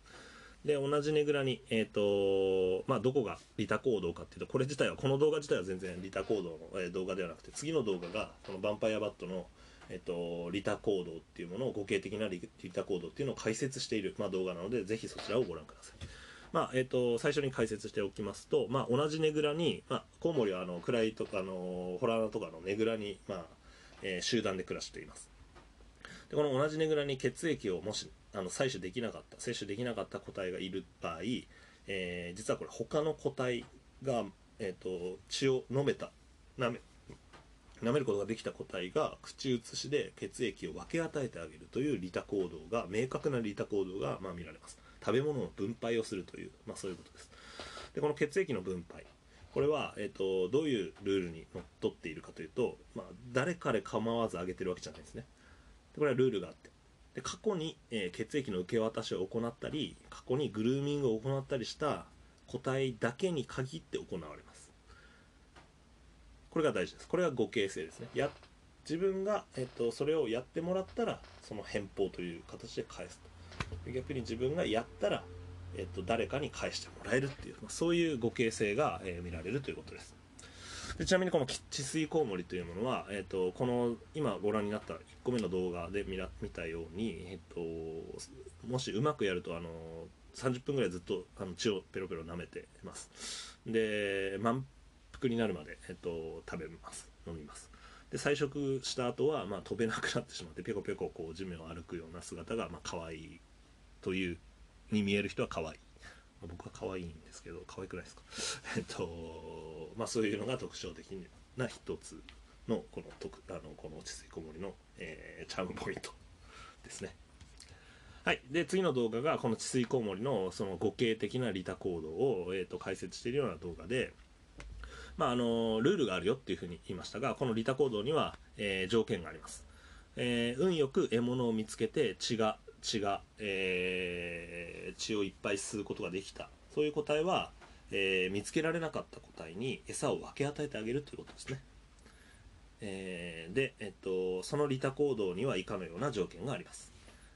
で同じねぐらに、えーとまあ、どこが利他行動かっていうとこれ自体はこの動画自体は全然利他行動の、えー、動画ではなくて次の動画がこのヴァンパイアバットの、えーと、利他行動っていうものを互形的な利他行動っていうのを解説している、まあ、動画なのでぜひそちらをご覧ください。まあえーと、最初に解説しておきますと、まあ、同じねぐらに、まあ、コウモリはあの暗いとかあのホラーとかのねぐらに、まあえー、集団で暮らしていますでこの同じねぐらに血液をもしあの採取できなかった摂取できなかった個体がいる場合、えー、実はこれ他の個体が、えーと、血を飲めた舐め舐めることができた個体が口移しで血液を分け与えてあげるという利他行動が明確な利他行動がまあ見られます。食べ物の分配をするという、まあ、そういうことです。でこの血液の分配これは、えーと、どういうルールにのっとっているかというと、まあ、誰彼構わずあげてるわけじゃないですね。これはルールがあって。で過去に、えー、血液の受け渡しを行ったり過去にグルーミングを行ったりした個体だけに限って行われます。これが大事です。これが互形性ですね。や自分が、えっと、それをやってもらったらその返報という形で返すと。逆に自分がやったら、えっと、誰かに返してもらえるっていう、まあ、そういう互形性が、えー、見られるということです。でちなみにこの治水コウモリというものは、えーと、この今ご覧になった1個目の動画で見見たように、えーと、もしうまくやるとあの30分ぐらいずっとあの血をペロペロ舐めてます。で満腹になるまで、えーと、食べます。飲みます。で菜食した後はまあ飛べなくなってしまってペコペコこう地面を歩くような姿がまあ可愛いというに見える人は可愛い。僕は可愛いんですけど可愛くないですか？えっとまあそういうのが特徴的な一つのこの特あのこの落ち着いこもりの、えー、チャームポイントですね。はい。で次の動画がこの治水コウモリのその互形的な利他行動を、えーと、解説しているような動画でまああのルールがあるよっていうふうに言いましたがこの利他行動には、えー、条件があります、えー、運よく獲物を見つけて血が血が、えー、血をいっぱい吸うことができた。そういう個体は、えー、見つけられなかった個体に餌を分け与えてあげるということですね、えー、で、えっと、その利他行動には以下のような条件があります。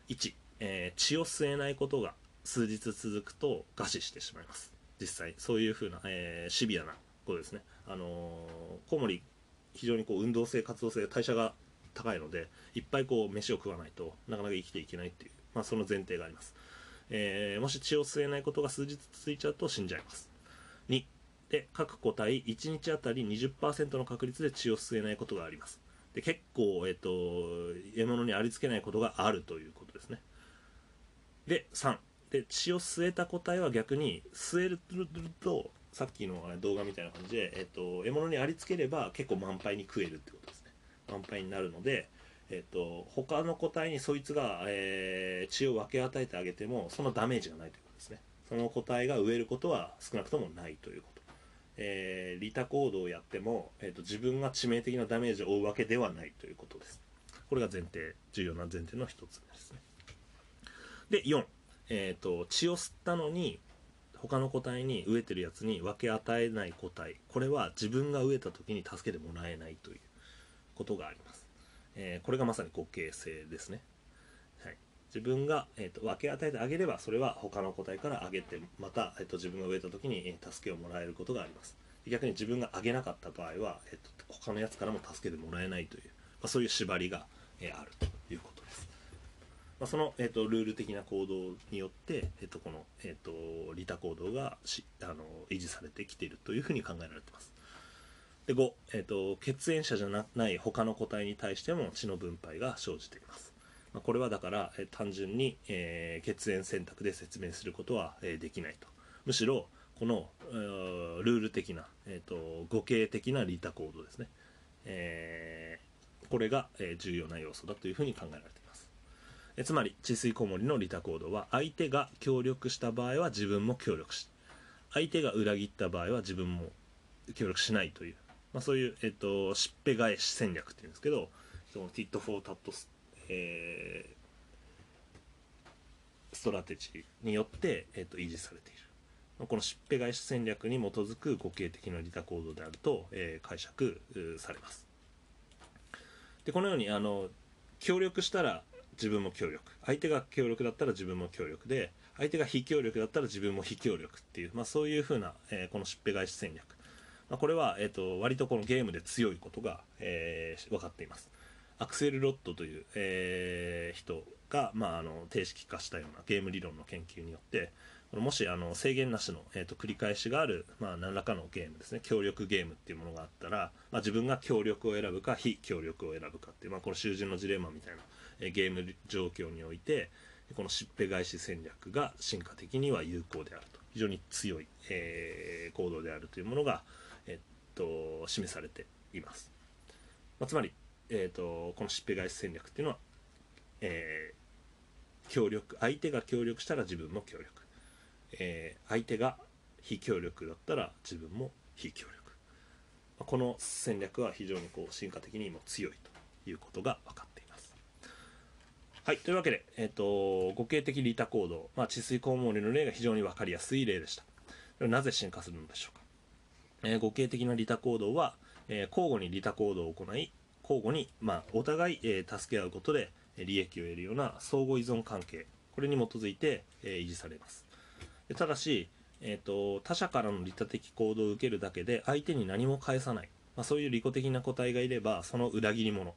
1、え血を吸えないことが数日続くと餓死してしまいます。実際そういうふうな、えシビアなことですね。あのコウモリ非常にこう運動性活動性代謝が高いのでいっぱいこう飯を食わないとなかなか生きていけないっていう、まあ、その前提があります、えー、もし血を吸えないことが数日続いちゃうと死んじゃいます。2で各個体1日あたり20%の確率で血を吸えないことがあります。で結構、えっ、ー、と獲物にありつけないことがあるということですね。で3で血を吸えた個体は逆に吸えるとさっきの動画みたいな感じで、えっと、獲物にありつければ結構満杯に食えるってことですね。満杯になるので、えーと、他の個体にそいつが、えー、血を分け与えてあげてもそのダメージがないということですね。その個体が飢えることは少なくともないということ、えー、利他行動をやっても、えーと、自分が致命的なダメージを負うわけではないということです。これが前提重要な前提の一つですね。で4、えーと、血を吸ったのに他の個体に飢えてるやつに分け与えない個体。これは自分が飢えた時に助けてもらえないということがあります。えー、これがまさに互恵性ですね、はい、自分が、えーと、分け与えてあげればそれは他の個体からあげてまた、えーと、自分が植えた時に、えー、助けをもらえることがあります。逆に自分があげなかった場合は、えーと、他のやつからも助けてもらえないという、まあ、そういう縛りが、えー、あるということです、まあ、その、えー、とルール的な行動によって、えー、とこの、えー、と利他行動がしあの維持されてきているというふうに考えられています。で5、えーと、血縁者じゃない他の個体に対しても血の分配が生じています、まあ、これはだから、えー、単純に、えー、血縁選択で説明することは、えー、できないと。むしろこの、えー、ルール的な、えーと、互恵的な利他行動ですね、えー、これが、えー、重要な要素だというふうに考えられています。えつまり治水こもりの利他行動は相手が協力した場合は自分も協力し相手が裏切った場合は自分も協力しないというまあ、そういう、えっと、しっぺ返し戦略っていうんですけどその tit for tat ス、えー、 strategy によって、えっと、維持されている。このしっぺ返し戦略に基づく互恵的な利他行動であると、えー、解釈されます。でこのようにあの協力したら自分も協力。相手が協力だったら自分も協力で相手が非協力だったら自分も非協力っていう、まあ、そういうふうな、えー、このしっぺ返し戦略。まあ、これは、えーと、割とこのゲームで強いことが、えー、分かっています。アクセル・ロッドという、えー、人が、まあ、あの定式化したようなゲーム理論の研究によってもしあの制限なしの、えーと、繰り返しがある、まあ、何らかのゲームですね協力ゲームっていうものがあったら、まあ、自分が協力を選ぶか非協力を選ぶかっていう、まあ、この囚人のジレンマみたいな、えー、ゲーム状況においてこのしっぺ返し戦略が進化的には有効であると。非常に強い、えー、行動であるというものが、と示されています、まあ、つまり、えーと、このしっぺ返し戦略っていうのは、えー、協力相手が協力したら自分も協力、えー、相手が非協力だったら自分も非協力、まあ、この戦略は非常にこう進化的にも強いということが分かっています。はいというわけで、えーと、互恵的利他行動、まあ、治水コウモリの例が非常に分かりやすい例でした。なぜ進化するのでしょうか。えー、互恵的な利他行動は、えー、交互に利他行動を行い交互に、まあ、お互い、えー、助け合うことで利益を得るような相互依存関係これに基づいて、え維持されます。ただし、えーと、他者からの利他的行動を受けるだけで相手に何も返さない、まあ、そういう利己的な個体がいればその裏切り者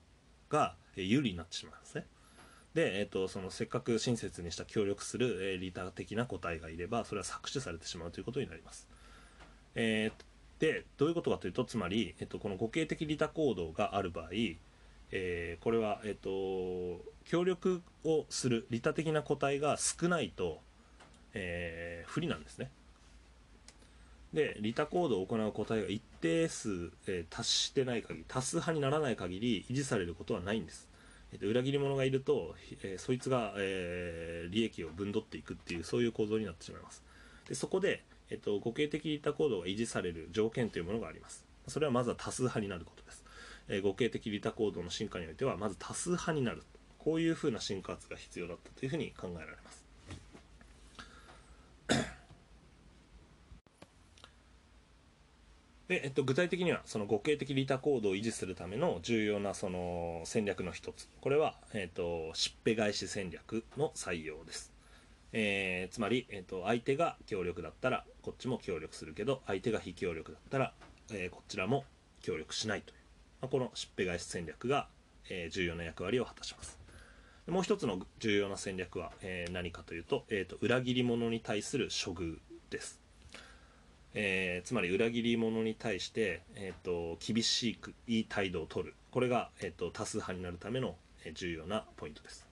がえ有利になってしまうんですね。で、えーと、そのせっかく親切にした協力する、え利他的な個体がいればそれは搾取されてしまうということになります、えーでどういうことかというとつまり、えっと、この互恵的利他行動がある場合、えー、これは、えっと、協力をする利他的な個体が少ないと、えー、不利なんですね。で利他行動を行う個体が一定数、えー、達してない限り多数派にならない限り維持されることはないんです。えー、と裏切り者がいると、えー、そいつが、えー、利益を分取っていくっていうそういう構造になってしまいます。でそこで、えっと、互恵的利他行動が維持される条件というものがあります。それはまずは多数派になることです。えー、互恵的利他行動の進化においては、まず多数派になる。こういうふうな進化圧が必要だったというふうに考えられます。でえっと、具体的にはその互恵的利他行動を維持するための重要なその戦略の一つこれは、えっと、しっぺ返し戦略の採用ですえー、つまり、えーと、相手が協力だったらこっちも協力するけど相手が非協力だったら、えー、こちらも協力しないという、まあ、このしっぺ返し戦略が、えー、重要な役割を果たします。もう一つの重要な戦略は、え何かというと,、えーと、裏切り者に対する処遇です、えつまり裏切り者に対して、えーと、厳しくいい態度を取る。これが、えー、と多数派になるための、え重要なポイントです。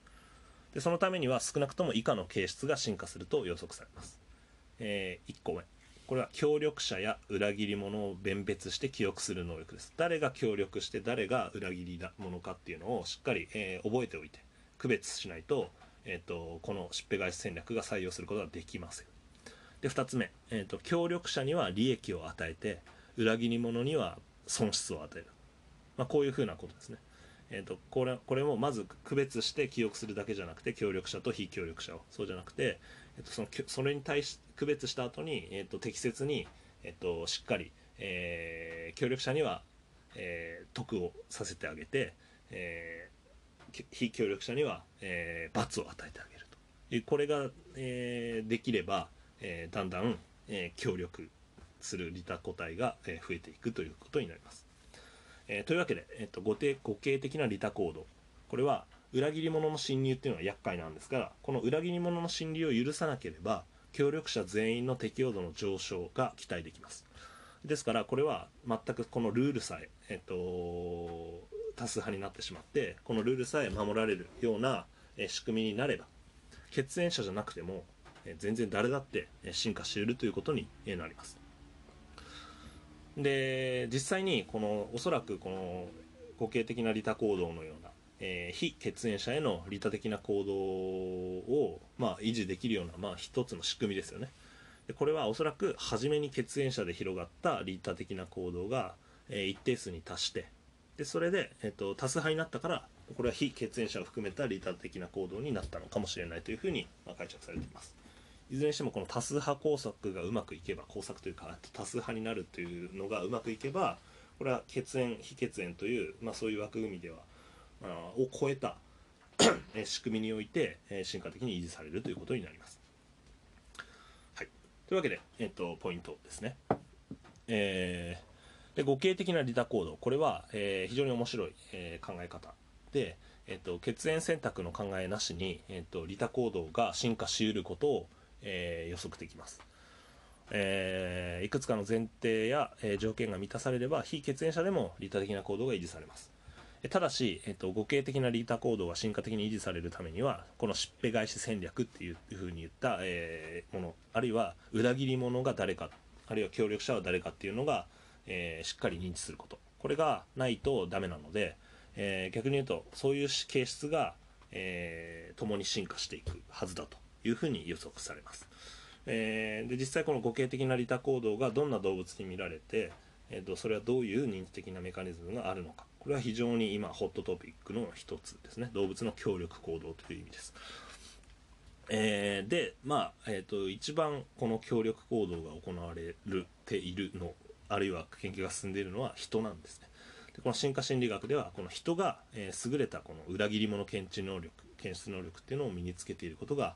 でそのためには少なくとも以下の形質が進化すると予測されます、えー、1個目。これは協力者や裏切り者を弁別して記憶する能力です。誰が協力して誰が裏切り者かっていうのをしっかり、えー、覚えておいて区別しないと,、えーと、このしっぺ返し戦略が採用することができません。で2つ目、えーと、協力者には利益を与えて裏切り者には損失を与える、まあ、こういうふうなことですね。えーと、これこれもまず区別して記憶するだけじゃなくて協力者と非協力者を。そうじゃなくて、えーと、そのそれに対し区別した後に、えーと、適切に、えー、としっかり、えー、協力者には、えー、得をさせてあげて、えー、非協力者には、えー、罰を与えてあげるというこれが、えー、できれば、えー、だんだん、えー、協力する利他個体が、えー、増えていくということになります。えー、というわけで、えーと、と互形的な利他行動これは裏切り者の侵入っていうのは厄介なんですがこの裏切り者の侵入を許さなければ協力者全員の適用度の上昇が期待できます。ですからこれは全くこのルールさえ、えっと、多数派になってしまってこのルールさえ守られるような仕組みになれば血縁者じゃなくても全然誰だって進化し得るということになります。で実際にこのおそらくこの固形的な利他行動のような、えー、非血縁者への利他的な行動を、まあ、維持できるような、まあ、一つの仕組みですよね。でこれはおそらく初めに血縁者で広がった利他的な行動が、えー、一定数に達してでそれで、えーと、多数派になったからこれは非血縁者を含めた利他的な行動になったのかもしれないというふうに、まあ、解釈されています。いずれにしてもこの多数派工作がうまくいけば工作というか多数派になるというのがうまくいけばこれは血縁非血縁という、まあ、そういう枠組みでは、を超えた仕組みにおいて進化的に維持されるということになります。はい、というわけで、えっと、ポイントですね。えー、で互形的な利他行動これは、えー、非常に面白い、えー、考え方で、えっと、血縁選択の考えなしに、えっと、利他行動が進化しうることをえー、予測できます、えー、いくつかの前提や、えー、条件が満たされれば非血縁者でも利他的な行動が維持されますただし、えっと、互形的な利他行動が進化的に維持されるためにはこのしっぺ返し戦略っていうふうに言った、えー、ものあるいは裏切り者が誰かあるいは協力者は誰かっていうのが、えー、しっかり認知することこれがないとダメなので、えー、逆に言うとそういう形質が、えー、共に進化していくはずだというふうに予測されます。えー、で実際この互形的な利他行動がどんな動物に見られて、えーと、それはどういう認知的なメカニズムがあるのかこれは非常に今ホットトピックの一つですね動物の協力行動という意味です。えー、でまあ、えーと、一番この協力行動が行われているのあるいは研究が進んでいるのは人なんですね。でこの進化心理学ではこの人が、えー、優れたこの裏切り者検知能力検出能力っていうのを身につけていることが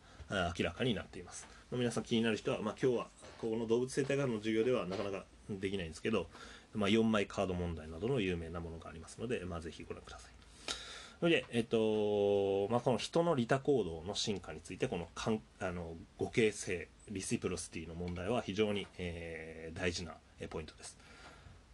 明らかになっています。皆さん気になる人は、まあ、今日はこの動物生態学の授業ではなかなかできないんですけど、まあ、4枚カード問題などの有名なものがありますので、まあ、ぜひご覧ください。それで、えっとまあ、この人の利他行動の進化についてこのかんあの互形性リシプロシティの問題は非常に、えー、大事なポイントです、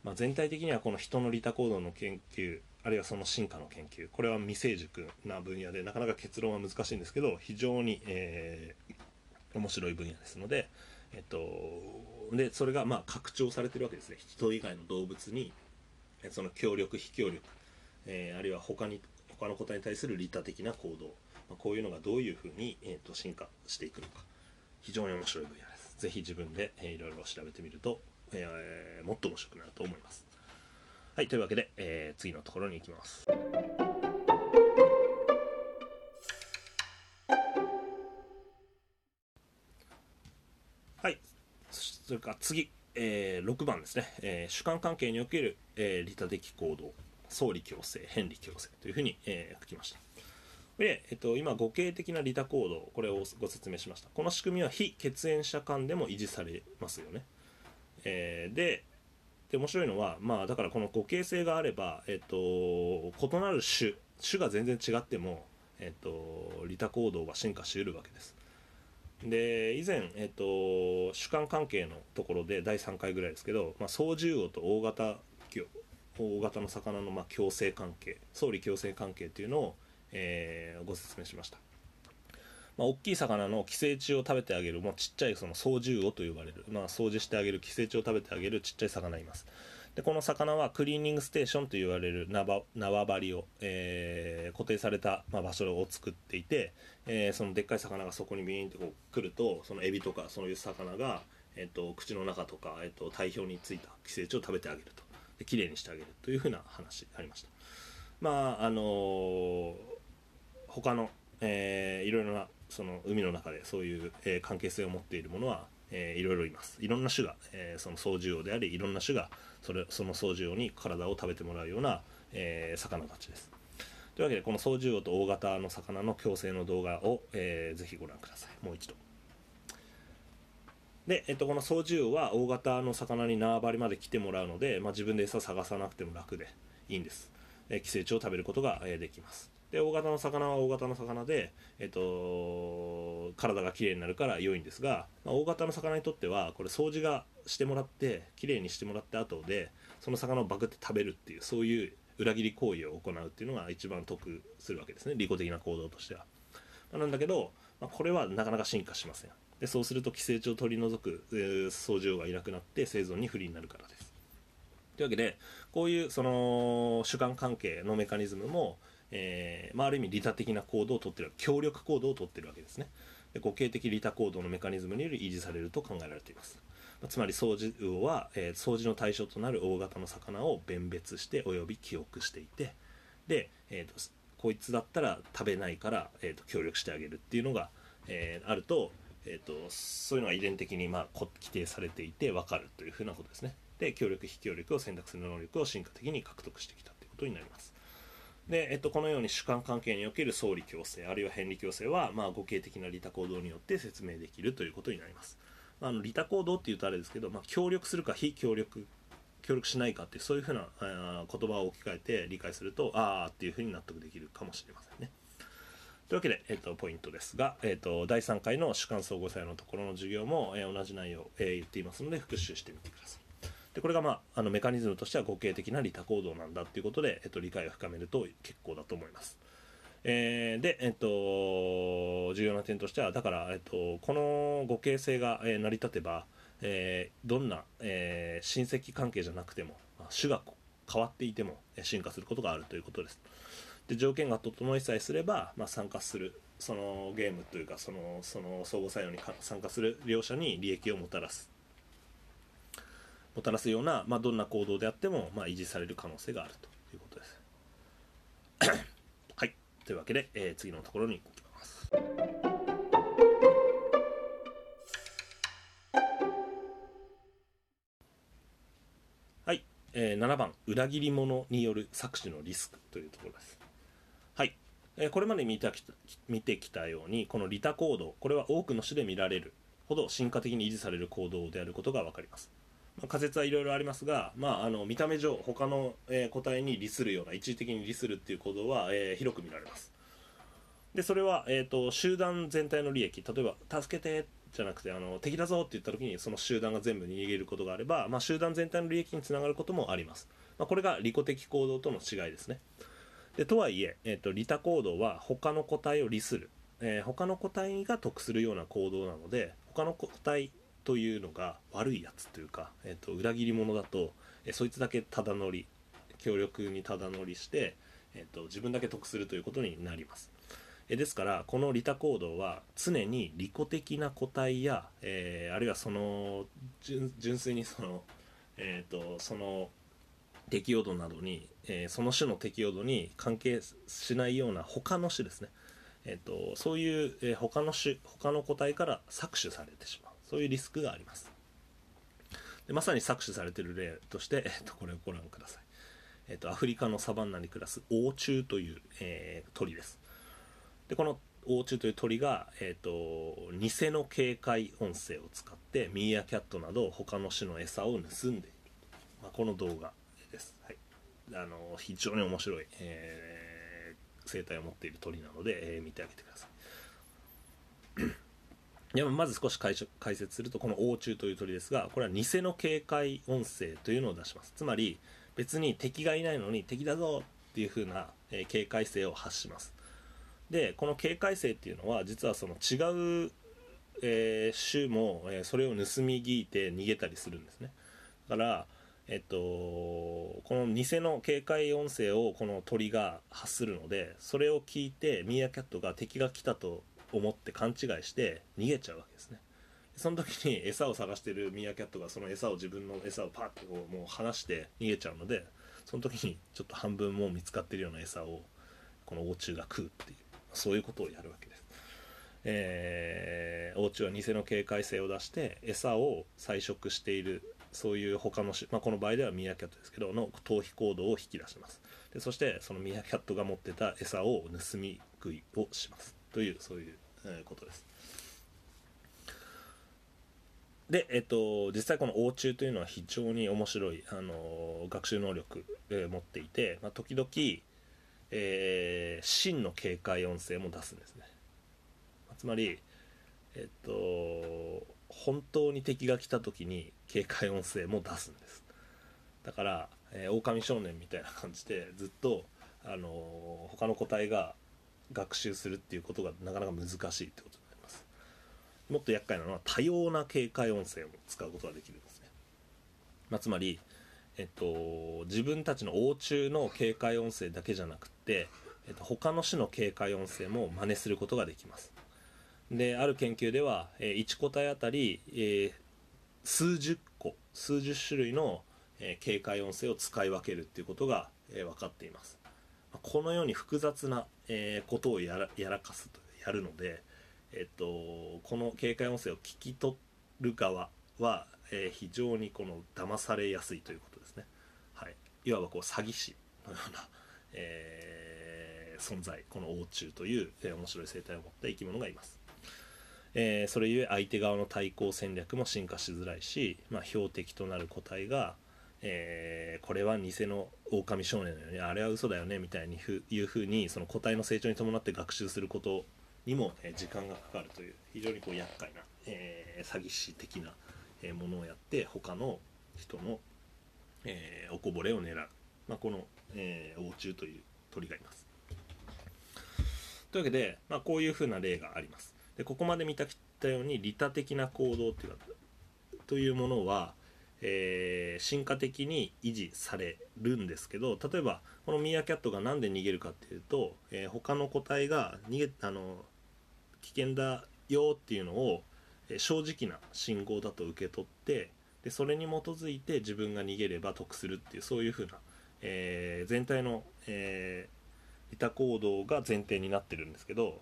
まあ、全体的にはこの人の利他行動の研究あるいはその進化の研究これは未成熟な分野でなかなか結論は難しいんですけど非常に、えー、面白い分野ですので、えっと、でそれがまあ拡張されてるわけですね。人以外の動物にその協力非協力、えー、あるいは他に他の個体に対する利他的な行動、まあ、こういうのがどういうふうに、えー、と進化していくのか。非常に面白い分野です。ぜひ自分で、えー、いろいろ調べてみると、えー、もっと面白くなると思います。はい、というわけで、えー、次のところに行きます。それから次、えー、6番ですね、えー、主観関係における、えー、利他的行動、相利共生、変利共生というふうに、えー、書きました。で、えっと、今、互形的な利他行動、これをご説明しました。この仕組みは非血縁者間でも維持されますよね。えー、で、で面白いのは、まあ、だからこの互形性があれば、えっと、異なる種種が全然違っても、えっと、利他行動が進化しうるわけです。で以前、えっと、主観関係のところで第3回ぐらいですけど、まあ、操縦王と大型魚大型の魚のまあ共生関係総理共生関係というのを、えー、ご説明しました。まあ、大きい魚の寄生虫を食べてあげるもうちっちゃいその操縦魚と呼ばれる、まあ、掃除してあげる寄生虫を食べてあげるちっちゃい魚いますでこの魚はクリーニングステーションと言われる縄縄張りを、えー、固定された、まあ、場所を作っていて、えー、そのでっかい魚がそこにビーンってこう来るとそのエビとかそういう魚が、えーと、口の中とか、えーと、体表についた寄生虫を食べてあげると。できれいにしてあげるというふうな話ありました。まああのー、他の、えー、いろいろなその海の中でそういう、えー、関係性を持っているものは、えー、いろいろいます。いろんな種が、えー、その操縦王でありいろんな種がそれその操縦王に体を食べてもらうような、えー、魚たちです。というわけでこの操縦用と大型の魚の共生の動画を、えー、ぜひご覧ください。もう一度。で、えっと、この操縦用は大型の魚に縄張りまで来てもらうので、まあ、自分で餌探さなくても楽でいいんです、え、寄生虫を食べることが、え、できます。で大型の魚は大型の魚で、えっと、体がきれいになるから良いんですが、まあ、大型の魚にとってはこれ掃除がしてもらってきれいにしてもらった後でその魚をバクって食べるっていうそういう裏切り行為を行うっていうのが一番得するわけですね利己的な行動としては。なんだけど、まあ、これはなかなか進化しません。でそうすると寄生虫を取り除く、えー、操縦がいなくなって生存に不利になるからです。というわけでこういうその主観関係のメカニズムもえーまあ、ある意味利他的な行動をとってる協力行動をとってるわけですね。で互恵的利他行動のメカニズムにより維持されると考えられています、まあ、つまり掃除魚は、えー、掃除の対象となる大型の魚を弁別しておよび記憶していてで、えーと、こいつだったら食べないから、えーと、協力してあげるっていうのが、えー、あると,、えーと、そういうのが遺伝的に、まあ、規定されていて分かるというふうなことですね。で協力非協力を選択する能力を進化的に獲得してきたということになります。で、えっと、このように主観関係における相理共生あるいは変理共生は、まあ、互恵的な利他行動によって説明できるということになります。あ、の利他行動っていうとあれですけど、まあ、協力するか非協力協力しないかっていうそういうふうなあ言葉を置き換えて理解するとああっていうふうに納得できるかもしれませんね。というわけで、えっと、ポイントですが、えっと、第3回の主観相互作用のところの授業も、え、同じ内容、え、言っていますので復習してみてください。でこれが、まあ、あのメカニズムとしては互恵的な利他行動なんだっていうことで、えっと、理解を深めると結構だと思います。えー、で、えっと、重要な点としてはだから、えっと、この互恵性が、え、成り立てば、えー、どんな、えー、親戚関係じゃなくても、あ、種が変わっていても進化することがあるということです。で条件が整いさえすれば、まあ、参加するそのゲームというかそのその相互作用に参加する両者に利益をもたらすもたらすような、まあ、どんな行動であっても、まあ、維持される可能性があるということです。はい。というわけで、えー、次のところに行きます。はい。えー、7番、裏切り者による搾取のリスクというところです。はい。えー、これまで見た見てきたように、この利他行動、これは多くの種で見られるほど進化的に維持される行動であることが分かります。まあ、仮説はいろいろありますが、まあ、あの見た目上他の、えー、個体に利するような一時的に利するっていう行動は、えー、広く見られます。でそれは、えーと、集団全体の利益。例えば「助けて」じゃなくてあの敵だぞって言った時にその集団が全部逃げることがあれば、まあ、集団全体の利益につながることもあります、まあ、これが利己的行動との違いですね。でとはいええーと、利他行動は他の個体を利する、えー、他の個体が得するような行動なので他の個体というのが悪いやつというか、えーと、裏切り者だと、えー、そいつだけただ乗り協力にただ乗りして、えーと、自分だけ得するということになります。えー、ですからこの利他行動は常に利己的な個体や、えー、あるいはその純粋にその,、えーと、その適用度などに、えー、その種の適用度に関係しないような他の種ですね、えーと、そういう、えー、他の種他の個体から搾取されてしまうそういうリスクがあります。でまさに搾取されている例として、えっと、これをご覧ください、えっと、アフリカのサバンナに暮らすオオチュウという、えー、鳥です。でこのオオチュウという鳥が、えっと、偽の警戒音声を使ってミーアキャットなど他の種の餌を盗んでいる、まあ、この動画です、はい、あの非常に面白い、えー、生態を持っている鳥なので、えー、見てあげてください。でまず少し解説するとこの王虫という鳥ですがこれは偽の警戒音声というのを出します。つまり別に敵がいないのに敵だぞっていう風な、え警戒性を発します。でこの警戒性っていうのは実はその違う、えー、種も、えー、それを盗み聞いて逃げたりするんですね。だからえっと、この偽の警戒音声をこの鳥が発するのでそれを聞いてミーアキャットが敵が来たと思って勘違いして逃げちゃうわけですね。その時に餌を探してるミーアキャットがその餌を自分の餌をパッとこうもう離して逃げちゃうのでその時にちょっと半分もう見つかってるような餌をこの王虫が食うっていうそういうことをやるわけです、えー、王虫は偽の警戒性を出して餌を採食しているそういう他の、まあ、この場合ではミーアキャットですけどの逃避行動を引き出します。でそしてそのミーアキャットが持ってた餌を盗み食いをします。というそういう、ことです。で、えっと、実際この王虫というのは非常に面白い、あの学習能力、えー、持っていて、まあ、時々、えー、真の警戒音声も出すんですね。つまりえっと本当に敵が来た時に警戒音声も出すんです。だから「えー、狼少年」みたいな感じでずっと、あの、他の個体が学習するっていうことがなかなか難しいってことになります。もっと厄介なのは多様な警戒音声を使うことができるんですね、まあ、つまりえっと、自分たちの王虫の警戒音声だけじゃなくて、えっと、他の種の警戒音声も真似することができます。である研究では、え1個体あたり、えー、数十個数十種類の、えー、警戒音声を使い分けるっていうことが、えー、分かっています。このように複雑な、えー、ことをやらやらかすとやるので、えっと、この警戒音声を聞き取る側は、えー、非常にこの騙されやすいということですね、はい、いわばこう詐欺師のような、えー、存在この王虫という、えー、面白い生態を持った生き物がいます。えー、それゆえ相手側の対抗戦略も進化しづらいし、まあ、標的となる個体が、えー、これは偽の狼少年だよねあれは嘘だよねみたいにふいうふうにその個体の成長に伴って学習することにも、えー、時間がかかるという非常にこう厄介な、えー、詐欺師的な、えー、ものをやって他の人の、えー、おこぼれを狙う、まあ、この、えー、王虫という鳥がいます。というわけで、まあ、こういうふうな例があります。でここまで見たきたように利他的な行動っていうというものは、えー、進化的に維持されるんですけど例えばこのミーアキャットが何で逃げるかっていうと、えー、他の個体が逃げあの危険だよっていうのを、えー、正直な信号だと受け取ってでそれに基づいて自分が逃げれば得するっていうそういうふうな、え、全体の、えー、利他行動が前提になってるんですけど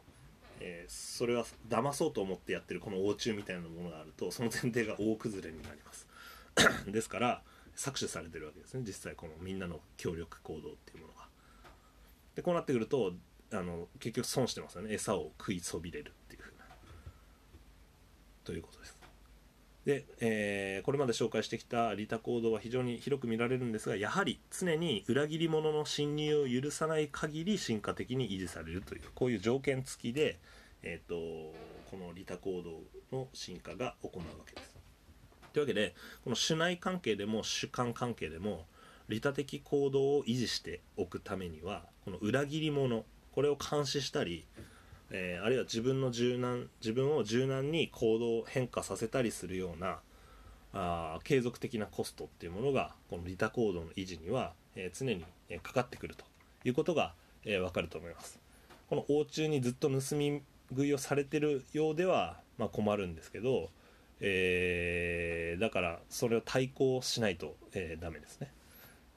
え、それは騙そうと思ってやってるこの応酬みたいなものがあるとその前提が大崩れになります。ですから搾取されてるわけですね。実際このみんなの協力行動っていうものが。でこうなってくるとあの結局損してますよね。餌を食いそびれるっていうふうな。ということです。で、えー、これまで紹介してきた利他行動は非常に広く見られるんですがやはり常に裏切り者の侵入を許さない限り進化的に維持されるというこういう条件付きで、えーと、この利他行動の進化が行うわけです。というわけでこの主内関係でも主観関係でも利他的行動を維持しておくためにはこの裏切り者これを監視したりえー、あるいは自分の柔軟自分を柔軟に行動を変化させたりするようなあ継続的なコストっていうものがこの利他行動の維持には、えー、常に、えかかってくるということが、えー、分かると思います。この王中にずっと盗み食いをされてるようでは、まあ、困るんですけど、えー、だからそれを対抗しないと、えー、ダメですね、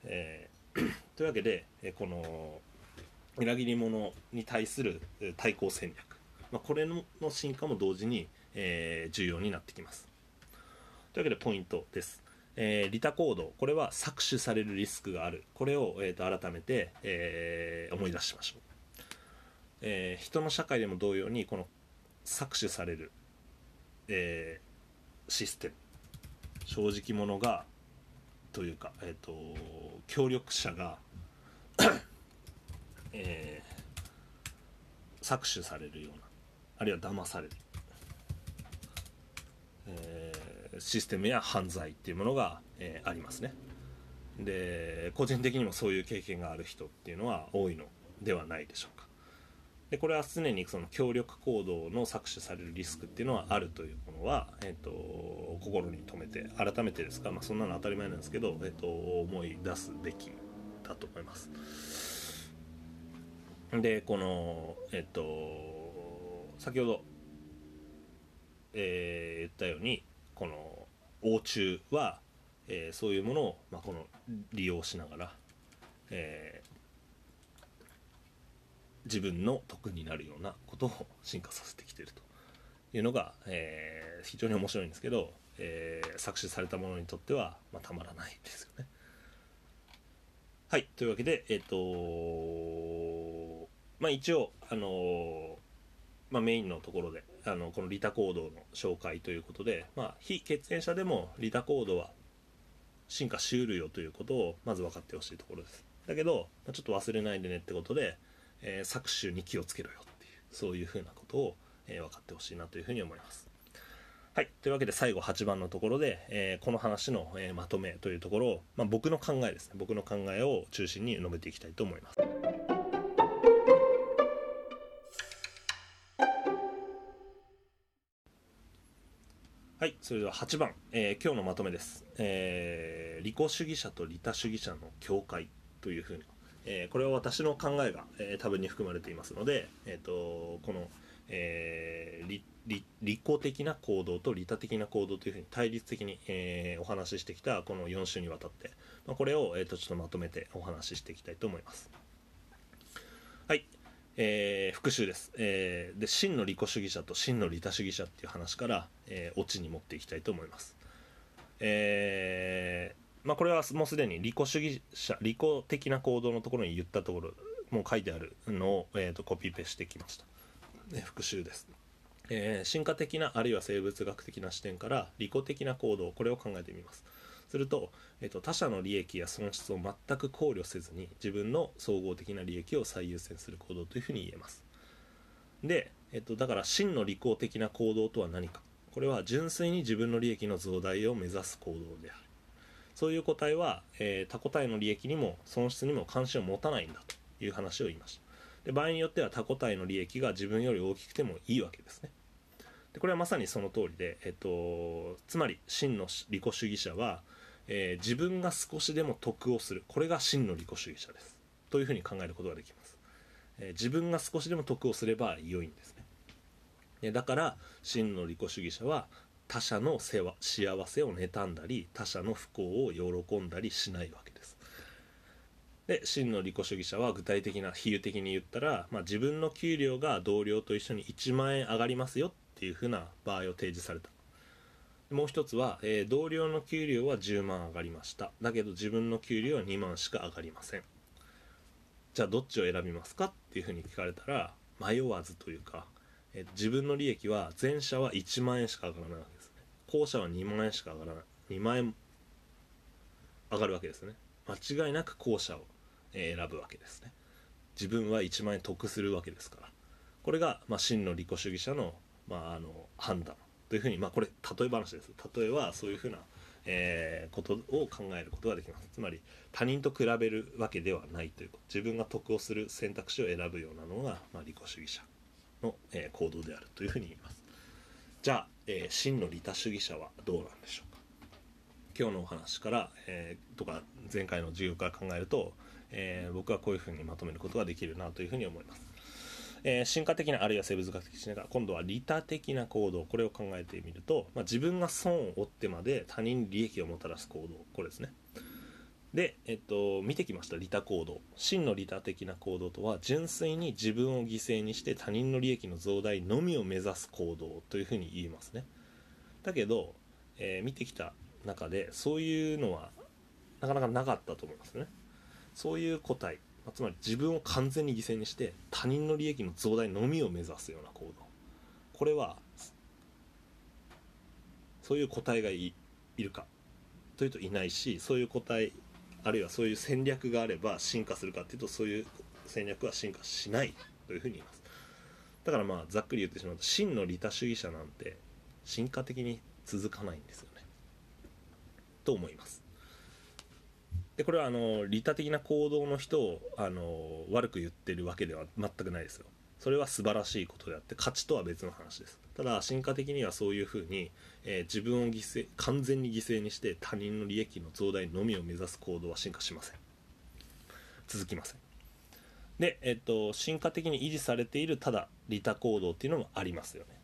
えー、というわけで、えこの裏切り者に対する対抗戦略、まあ、これの進化も同時に、えー、重要になってきます。というわけでポイントです、えー、利他行動。これは搾取されるリスクがある。これを、えーと、改めて、えー、思い出しましょう、えー、人の社会でも同様にこの搾取される、えー、システム。正直者がというか、えーと協力者が えー、搾取されるようなあるいは騙される、えー、システムや犯罪っていうものが、えー、ありますね。で個人的にもそういう経験がある人っていうのは多いのではないでしょうか。でこれは常にその協力行動の搾取されるリスクっていうのはあるというものは、えーと、心に留めて改めてですか、まあ、そんなの当たり前なんですけど、えーと、思い出すべきだと思います。でこのえっ、ー、と先ほど、えー、言ったようにこの欧中は、えー、そういうものを、まあ、この利用しながら、え自分の得になるようなことを進化させてきてるというのが、えー、非常に面白いんですけど、えー、搾取されたものにとっては、まあ、たまらないですよね。はいというわけでえっ、ー、とまあ一応あのまあ、メインのところであのこの利他行動の紹介ということで、まあ、非血縁者でも利他行動は進化しうるよということをまず分かってほしいところですだけど、まあ、ちょっと忘れないでねってことで、えー、搾取に気をつけろよっていうそういうふうなことを、えー、分かってほしいなというふうに思います。はい。というわけで最後8番のところで、えー、この話の、えまとめというところを、まあ、僕の考えですね。僕の考えを中心に述べていきたいと思います。はい、それでは8番、えー、今日のまとめです、えー、利己主義者と利他主義者の境界というふうに。えー、これは私の考えが、えー、多分に含まれていますので、えーと、この、えー、利利己的な行動と利他的な行動というふうに対立的に、えー、お話ししてきたこの4週にわたって、まあ、これを、えーと、ちょっとまとめてお話ししていきたいと思います。はい、えー、復習です、えー、で真の利己主義者と真の利他主義者っていう話から、えー、オチに持っていきたいと思います。えーまあ、これはもうすでに利己主義者利己的な行動のところに言ったところもう書いてあるのを、えーと、コピペしてきました、ね、復習です、えー、進化的なあるいは生物学的な視点から利己的な行動これを考えてみます。すると,、えーと、他者の利益や損失を全く考慮せずに自分の総合的な利益を最優先する行動というふうに言えます。で、えーとだから真の利己的な行動とは何か。これは純粋に自分の利益の増大を目指す行動である。そういう個体は、えー、他個体の利益にも損失にも関心を持たないんだという話を言いました。で場合によっては他個体の利益が自分より大きくてもいいわけですね。でこれはまさにその通りで、えっと、つまり真の利己主義者は、えー、自分が少しでも得をする。これが真の利己主義者です。というふうに考えることができます、えー、自分が少しでも得をすれば良いんですね。だから真の利己主義者は他者の世話幸せを妬んだり他者の不幸を喜んだりしないわけです。で真の利己主義者は具体的な比喩的に言ったら、まあ、自分の給料が同僚と一緒に1万円上がりますよっていうふうな場合を提示された。もう一つは、えー、同僚の給料は10万上がりました。だけど自分の給料は2万しか上がりません。じゃあどっちを選びますかっていうふうに聞かれたら迷わずというか、えー、自分の利益は前者は1万円しか上がらないわけ後者は2万円しか上がらない。2万円上がるわけですね。間違いなく後者を選ぶわけですね。自分は1万円得するわけですから。これが、まあ、真の利己主義者の,、まあ、あの判断。というふうに、まあ、これ例え話です。例えはそういうふうな、え、ことを考えることができます。つまり他人と比べるわけではないということ。自分が得をする選択肢を選ぶようなのが、まあ、利己主義者の、え、行動であるというふうに言います。じゃあ、えー、真の利他主義者はどうなんでしょうか？今日のお話から、えー、とか前回の授業から考えると、えー、僕はこういうふうにまとめることができるなというふうに思います。えー、進化的なあるいは生物学的しなが今度は利他的な行動これを考えてみると、まあ、自分が損を負ってまで他人に利益をもたらす行動これですねで、えっと、見てきました利他行動。真の利他的な行動とは純粋に自分を犠牲にして他人の利益の増大のみを目指す行動というふうに言いますね。だけど、えー、見てきた中でそういうのはなかなかなかったと思いますね。そういう個体つまり自分を完全に犠牲にして他人の利益の増大のみを目指すような行動。これはそういう個体がいるかというといないしそういう個体あるいはそういう戦略があれば進化するかっていうとそういう戦略は進化しないというふうに言います。だからまあざっくり言ってしまうと真の利他主義者なんて進化的に続かないんですよね。と思います。でこれはあの利他的な行動の人をあの悪く言ってるわけでは全くないですよ。それは素晴らしいことであって価値とは別の話です。ただ進化的にはそういうふうに、えー、自分を犠牲完全に犠牲にして他人の利益の増大のみを目指す行動は進化しません。続きません。で、えっと、進化的に維持されているただ利他行動っていうのもありますよね。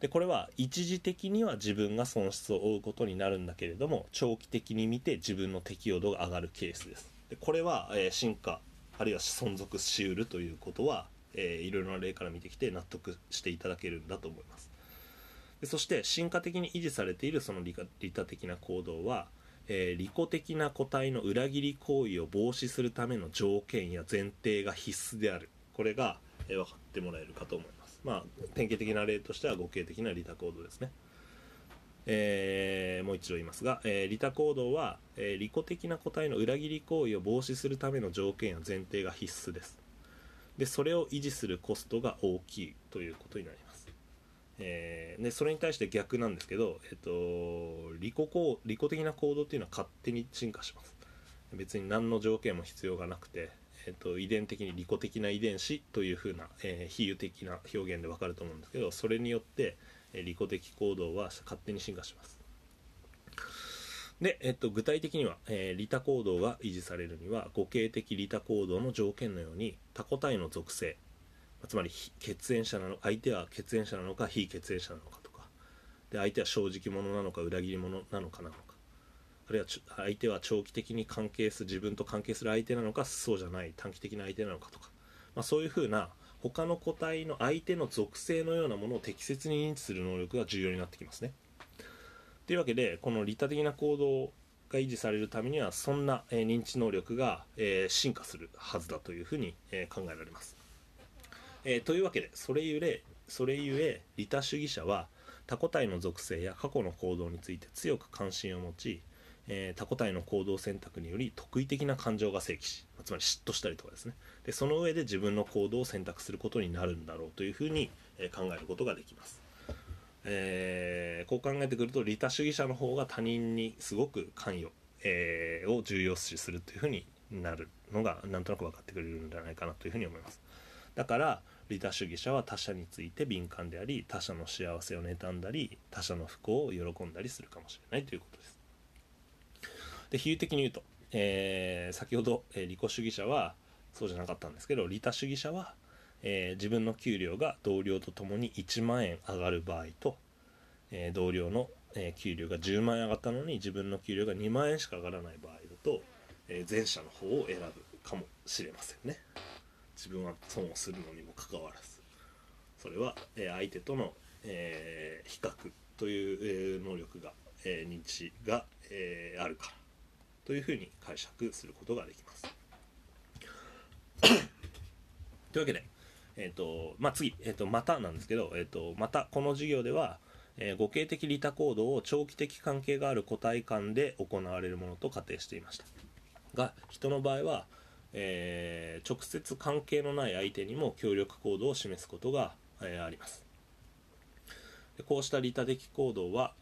でこれは一時的には自分が損失を負うことになるんだけれども長期的に見て自分の適用度が上がるケースです。でこれは、えー、進化あるいは存続しうるということは、えー、いろいろな例から見てきて納得していただけるんだと思います。でそして進化的に維持されているその利他的な行動はえー、利己的な個体の裏切り行為を防止するための条件や前提が必須である。これが、えー、分かってもらえるかと思います。まあ典型的な例としては互恵的な利他行動ですね。えー、もう一度言いますが、えー、利他行動は、えー、利己的な個体の裏切り行為を防止するための条件や前提が必須です。でそれを維持するコストが大きいということになります。えー、でそれに対して逆なんですけど、えっと、利己行利己的な行動っていうのは勝手に進化します。別に何の条件も必要がなくて、えっと、遺伝的に利己的な遺伝子というふうな、えー、比喩的な表現でわかると思うんですけどそれによって、え、利己的行動は勝手に進化します。で、えっと、具体的には、えー、利他行動が維持されるには互恵的利他行動の条件のように他個体の属性つまり血縁者なの相手は血縁者なのか非血縁者なのかとか。で相手は正直者なのか裏切り者なのかなのか。あるいは相手は長期的に関係する自分と関係する相手なのかそうじゃない短期的な相手なのかとか、まあ、そういうふうな他の個体の相手の属性のようなものを適切に認知する能力が重要になってきますね。というわけでこの利他的な行動が維持されるためにはそんな、え認知能力が、え進化するはずだというふうに、え考えられます。え、というわけでそれゆえそれゆえ利他主義者は他個体の属性や過去の行動について強く関心を持ち、えー、他個体の行動選択により特異的な感情が生起しつまり嫉妬したりとかですねでその上で自分の行動を選択することになるんだろうというふうに、え、考えることができます、えー、こう考えてくると利他主義者の方が他人にすごく関与、えを重要視するというふうになるのがなんとなく分かってくれるんじゃないかなというふうに思います。だから利他主義者は他者について敏感であり他者の幸せを妬んだり他者の不幸を喜んだりするかもしれないということです。で比喩的に言うと、えー、先ほど、えー、利己主義者はそうじゃなかったんですけど利他主義者は、えー、自分の給料が同僚とともに1万円上がる場合と、え同僚の、え給料が10万円上がったのに自分の給料が2万円しか上がらない場合だと、え前者の方を選ぶかもしれませんね。自分は損をするのにもかかわらずそれは、え相手との、え、比較という、え能力が、え認知が、えあるからというふうに解釈することができます。というわけで、えーとまあ、次、えーと、またなんですけど、えーと、またこの授業では、えー、互恵的利他行動を長期的関係がある個体間で行われるものと仮定していました。が人の場合はえー、直接関係のない相手にも協力行動を示すことが、えー、あります。こうした利他的行動は、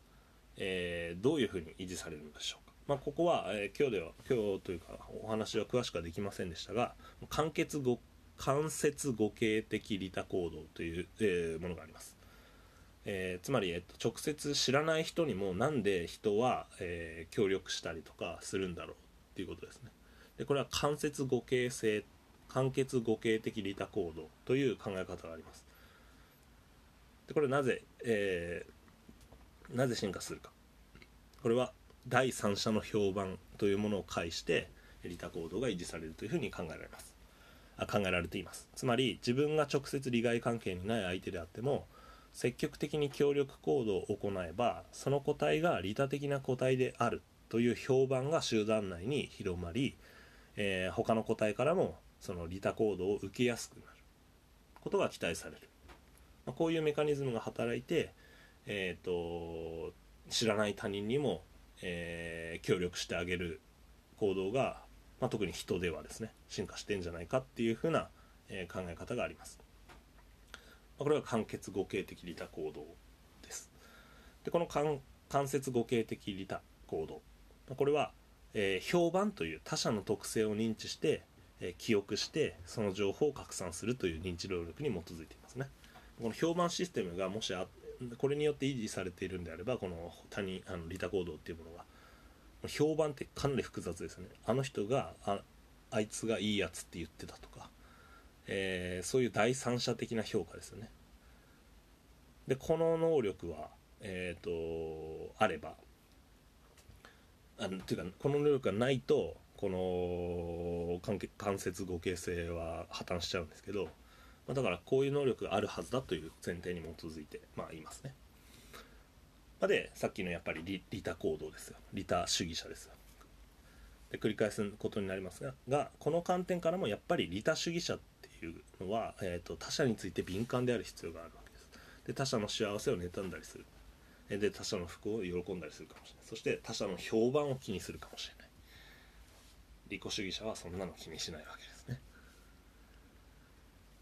えー、どういうふうに維持されるのでしょうか、まあ、ここは、え今日では今日というかお話は詳しくはできませんでしたが間欠語間接互恵的利他行動という、えものがあります。えー、つまり、えっと、直接知らない人にもなんで人は、えー、協力したりとかするんだろうっていうことですね。でこれは間接互恵性間欠互恵的利他行動という考え方があります。でこれなぜ、えー、なぜ進化するか。これは第三者の評判というものを介して利他行動が維持されるというふうに考えられます。考えられています。つまり自分が直接利害関係にない相手であっても積極的に協力行動を行えばその個体が利他的な個体であるという評判が集団内に広まりえー、他の個体からもその利他行動を受けやすくなる。ことが期待される、まあ、こういうメカニズムが働いて、えーと、知らない他人にも、えー、協力してあげる行動が、まあ、特に人ではですね進化してんじゃないかっていうふうな、えー、考え方があります、まあ、これは間欠互恵的利他行動です。でこの間接互恵的利他行動。まこれはえー、評判という他者の特性を認知して、え記憶してその情報を拡散するという認知能力に基づいていますね。この評判システムがもしあこれによって維持されているんであればこの他人あの利他行動っていうものが評判ってかなり複雑ですね。あの人がああいつがいいやつって言ってたとか、えー、そういう第三者的な評価ですよね。でこの能力はえっ、ー、とあればあのていうかこの能力がないとこの関節合形性は破綻しちゃうんですけど、まあ、だからこういう能力があるはずだという前提に基づいてまあ言いますね。でさっきのやっぱり利利他行動ですよ。利他主義者ですよ。で繰り返すことになりますががこの観点からもやっぱり利他主義者っていうのは、えーと、他者について敏感である必要があるわけです。で他者の幸せを妬んだりする。で他者の福を喜んだりするかもしれない。そして他者の評判を気にするかもしれない。利己主義者はそんなの気にしないわけですね。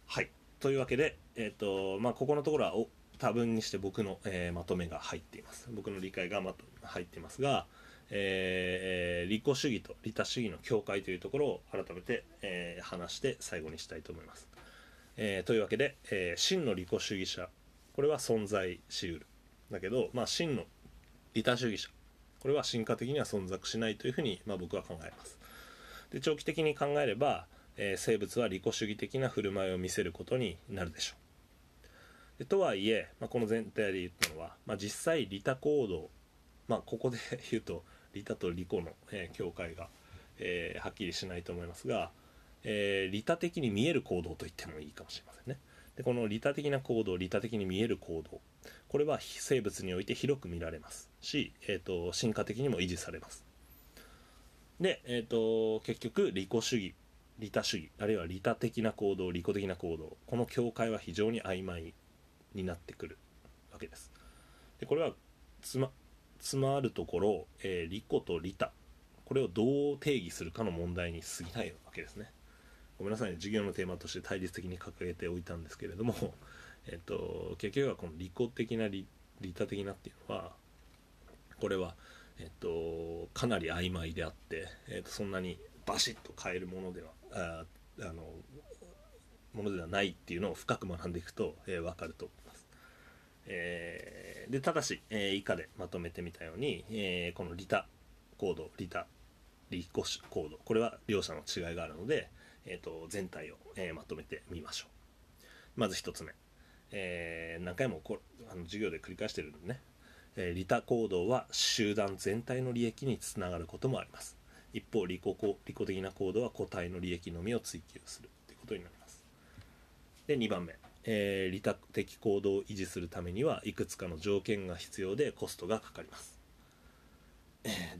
はい。というわけでえっ、ー、とまあここのところはお多分にして僕の、えー、まとめが入っています。僕の理解がまと入っていますが、えー、利己主義と利他主義の境界というところを改めて、えー、話して最後にしたいと思います、えー、というわけで、え真の利己主義者。これは存在しうる。だけど、まあ、真の利他主義者。これは進化的には存在しないというふうに、まあ、僕は考えます。で長期的に考えれば、えー、生物は利己主義的な振る舞いを見せることになるでしょう。とはいえ、まあ、この全体で言ったのは、まあ、実際利他行動、まあ、ここで 言うと利他と利己の、えー、境界が、えー、はっきりしないと思いますが、えー、利他的に見える行動と言ってもいいかもしれませんね。でこの利他的な行動利他的に見える行動これは生物において広く見られますし、えーと、進化的にも維持されます。で、えーと、結局利己主義利他主義あるいは利他的な行動利己的な行動この境界は非常に曖昧。になってくるわけです。でこれはつまつまるところ、えー、利己と利他これをどう定義するかの問題に過ぎないわけですね。ごめんなさいね。授業のテーマとして対立的に掲げておいたんですけれども えっと、結局はこの利己的な利利他的なっていうのはこれは、えっと、かなり曖昧であって、えっと、そんなにバシッと変えるものではああのものではないっていうのを深く学んでいくと、えー、分かると。えー、でただし、えー、以下でまとめてみたように、えー、この利他行動利他利己行動これは両者の違いがあるので、えーと、全体を、えー、まとめてみましょう。まず1つ目。えー、何回もこあの授業で繰り返してるんでね、えー、利他行動は集団全体の利益につながることもあります。一方利己利己的な行動は個体の利益のみを追求するということになります。で2番目、えー、利他的行動を維持するためにはいくつかの条件が必要でコストがかかります、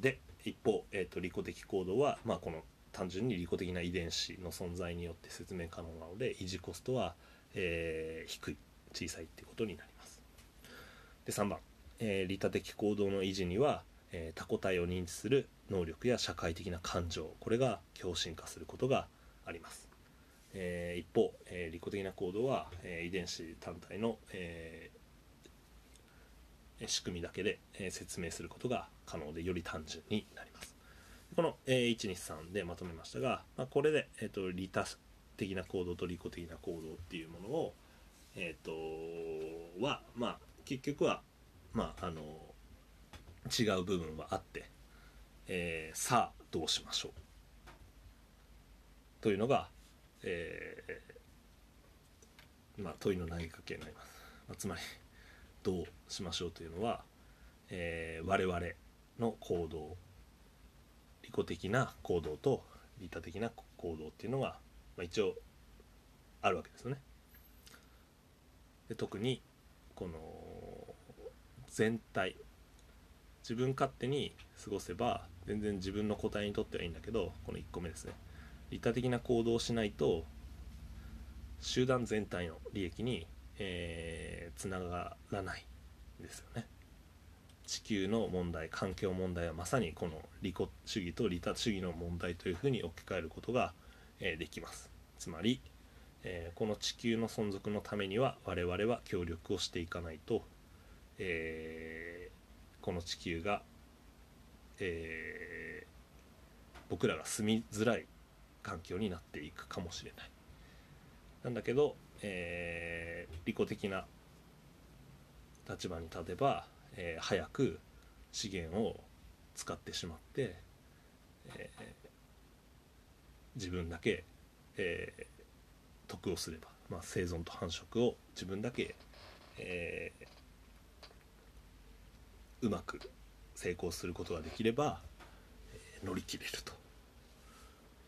で一方、えーと、利己的行動は、まあ、この単純に利己的な遺伝子の存在によって説明可能なので維持コストは、えー、低い小さいっていうことになります。で3番、えー、利他的行動の維持には、えー、他個体を認知する能力や社会的な感情これが強心化することがあります、えー、一方、え利己的な行動は、え遺伝子単体の、え仕組みだけで、え説明することが可能でより単純になります。この、え123でまとめましたが、まあ、これで、えーと利他的な行動と利己的な行動っていうものを、えっ、ー、とはまあ結局はまああの違う部分はあって、えー、さあどうしましょう。というのが、えー、まあ、問いの投げかけになります、まあ、つまりどうしましょうというのは、えー、我々の行動利己的な行動と利他的な行動っていうのが、まあ、一応あるわけですよね。で特にこの全体自分勝手に過ごせば全然自分の個体にとってはいいんだけどこの1個目ですね利他的な行動をしないと集団全体の利益に、えー、つながらないですよね。地球の問題環境問題はまさにこの利己主義と利他主義の問題というふうに置き換えることが、えー、できます。つまりえー、この地球の存続のためには我々は協力をしていかないと、えー、この地球が、え、僕らが住みづらい環境になっていくかもしれない。なんだけど、えー、利己的な立場に立てば、えー、早く資源を使ってしまって、えー、自分だけ、えー、得をすれば、まあ、生存と繁殖を自分だけ、えー、うまく成功することができれば、えー、乗り切れると。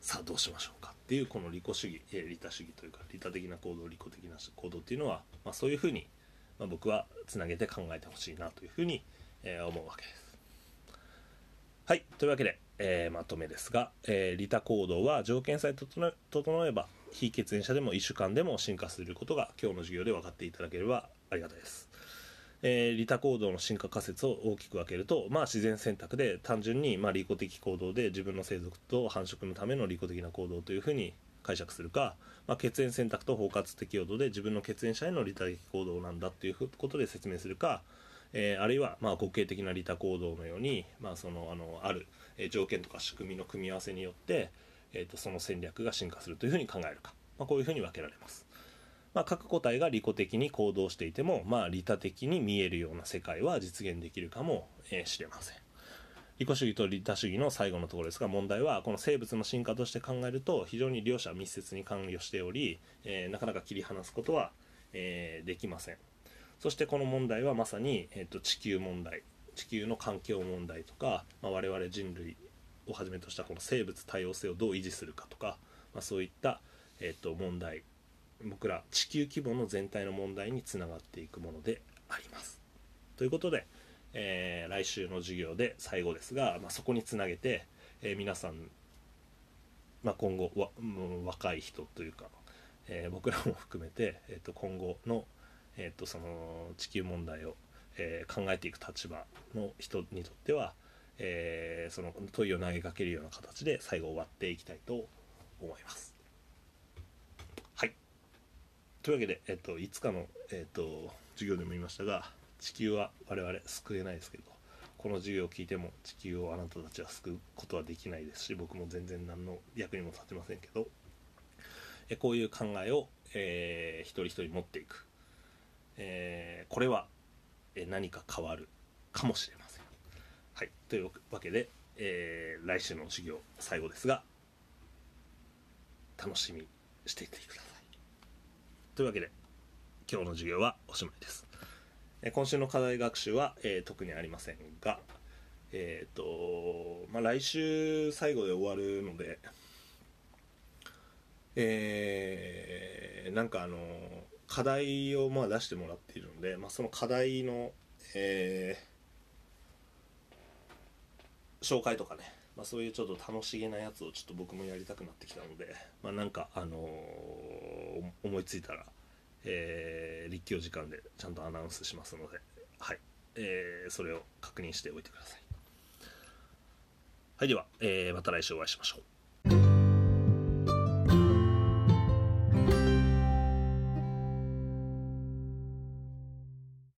さあどうしましょうかっていうこの利己主義、えー、利他主義というか利他的な行動利己的な行動っていうのは、まあ、そういうふうに、まあ、僕はつなげて考えてほしいなというふうに、えー、思うわけです。はいというわけで、えー、まとめですが、えー、利他行動は条件さえ整えば非血縁者でも一種間でも進化することが今日の授業で分かっていただければありがたいです。えー、利他行動の進化仮説を大きく分けると、まあ、自然選択で単純にまあ利己的行動で自分の生族と繁殖のための利己的な行動というふうに解釈するか、まあ、血縁選択と包括的用途で自分の血縁者への利他的行動なんだっていうことで説明するか、えー、あるいはまあ互恵的な利他行動のように、まあ、そのあのある条件とか仕組みの組み合わせによって、えー、とその戦略が進化するというふうに考えるか、まあ、こういうふうに分けられます。まあ、各個体が利己的に行動していても、まあ、利他的に見えるような世界は実現できるかもしれません。利己主義と利他主義の最後のところですが問題はこの生物の進化として考えると非常に両者密接に関与しており、えー、なかなか切り離すことは、えー、できませんそしてこの問題はまさに、えーと、地球問題地球の環境問題とか、まあ、我々人類をはじめとしたこの生物多様性をどう維持するかとか、まあ、そういった、えーと問題僕ら地球規模の全体の問題につながっていくものであります。ということで、えー、来週の授業で最後ですが、まあ、そこにつなげて、えー、皆さん、まあ、今後わ若い人というか、えー、僕らも含めて、えー、と今後の,、えー、とその地球問題を、え考えていく立場の人にとっては、えその問いを投げかけるような形で最後終わっていきたいと思います。というわけで、えっと、いつかの、えっと、授業でも言いましたが地球は我々救えないですけどこの授業を聞いても地球をあなたたちは救うことはできないですし僕も全然何の役にも立てませんけどえこういう考えを、えー、一人一人持っていく、えー、これは、え何か変わるかもしれません。はい、というわけで、えー、来週の授業最後ですが楽しみしていてください。というわけで今日の授業はおしまいです。え今週の課題学習は、えー、特にありませんが、えっ、ー、と、まあ、来週最後で終わるので、えー、なんかあの、課題をまあ出してもらっているので、まあ、その課題の、えー、紹介とかね、まあ、そういうちょっと楽しげなやつをちょっと僕もやりたくなってきたので、まあ、なんか、あの、思いついたら、えー、立教時間でちゃんとアナウンスしますので、はいえー、それを確認しておいてください。はい、では、えー、また来週お会いしましょう。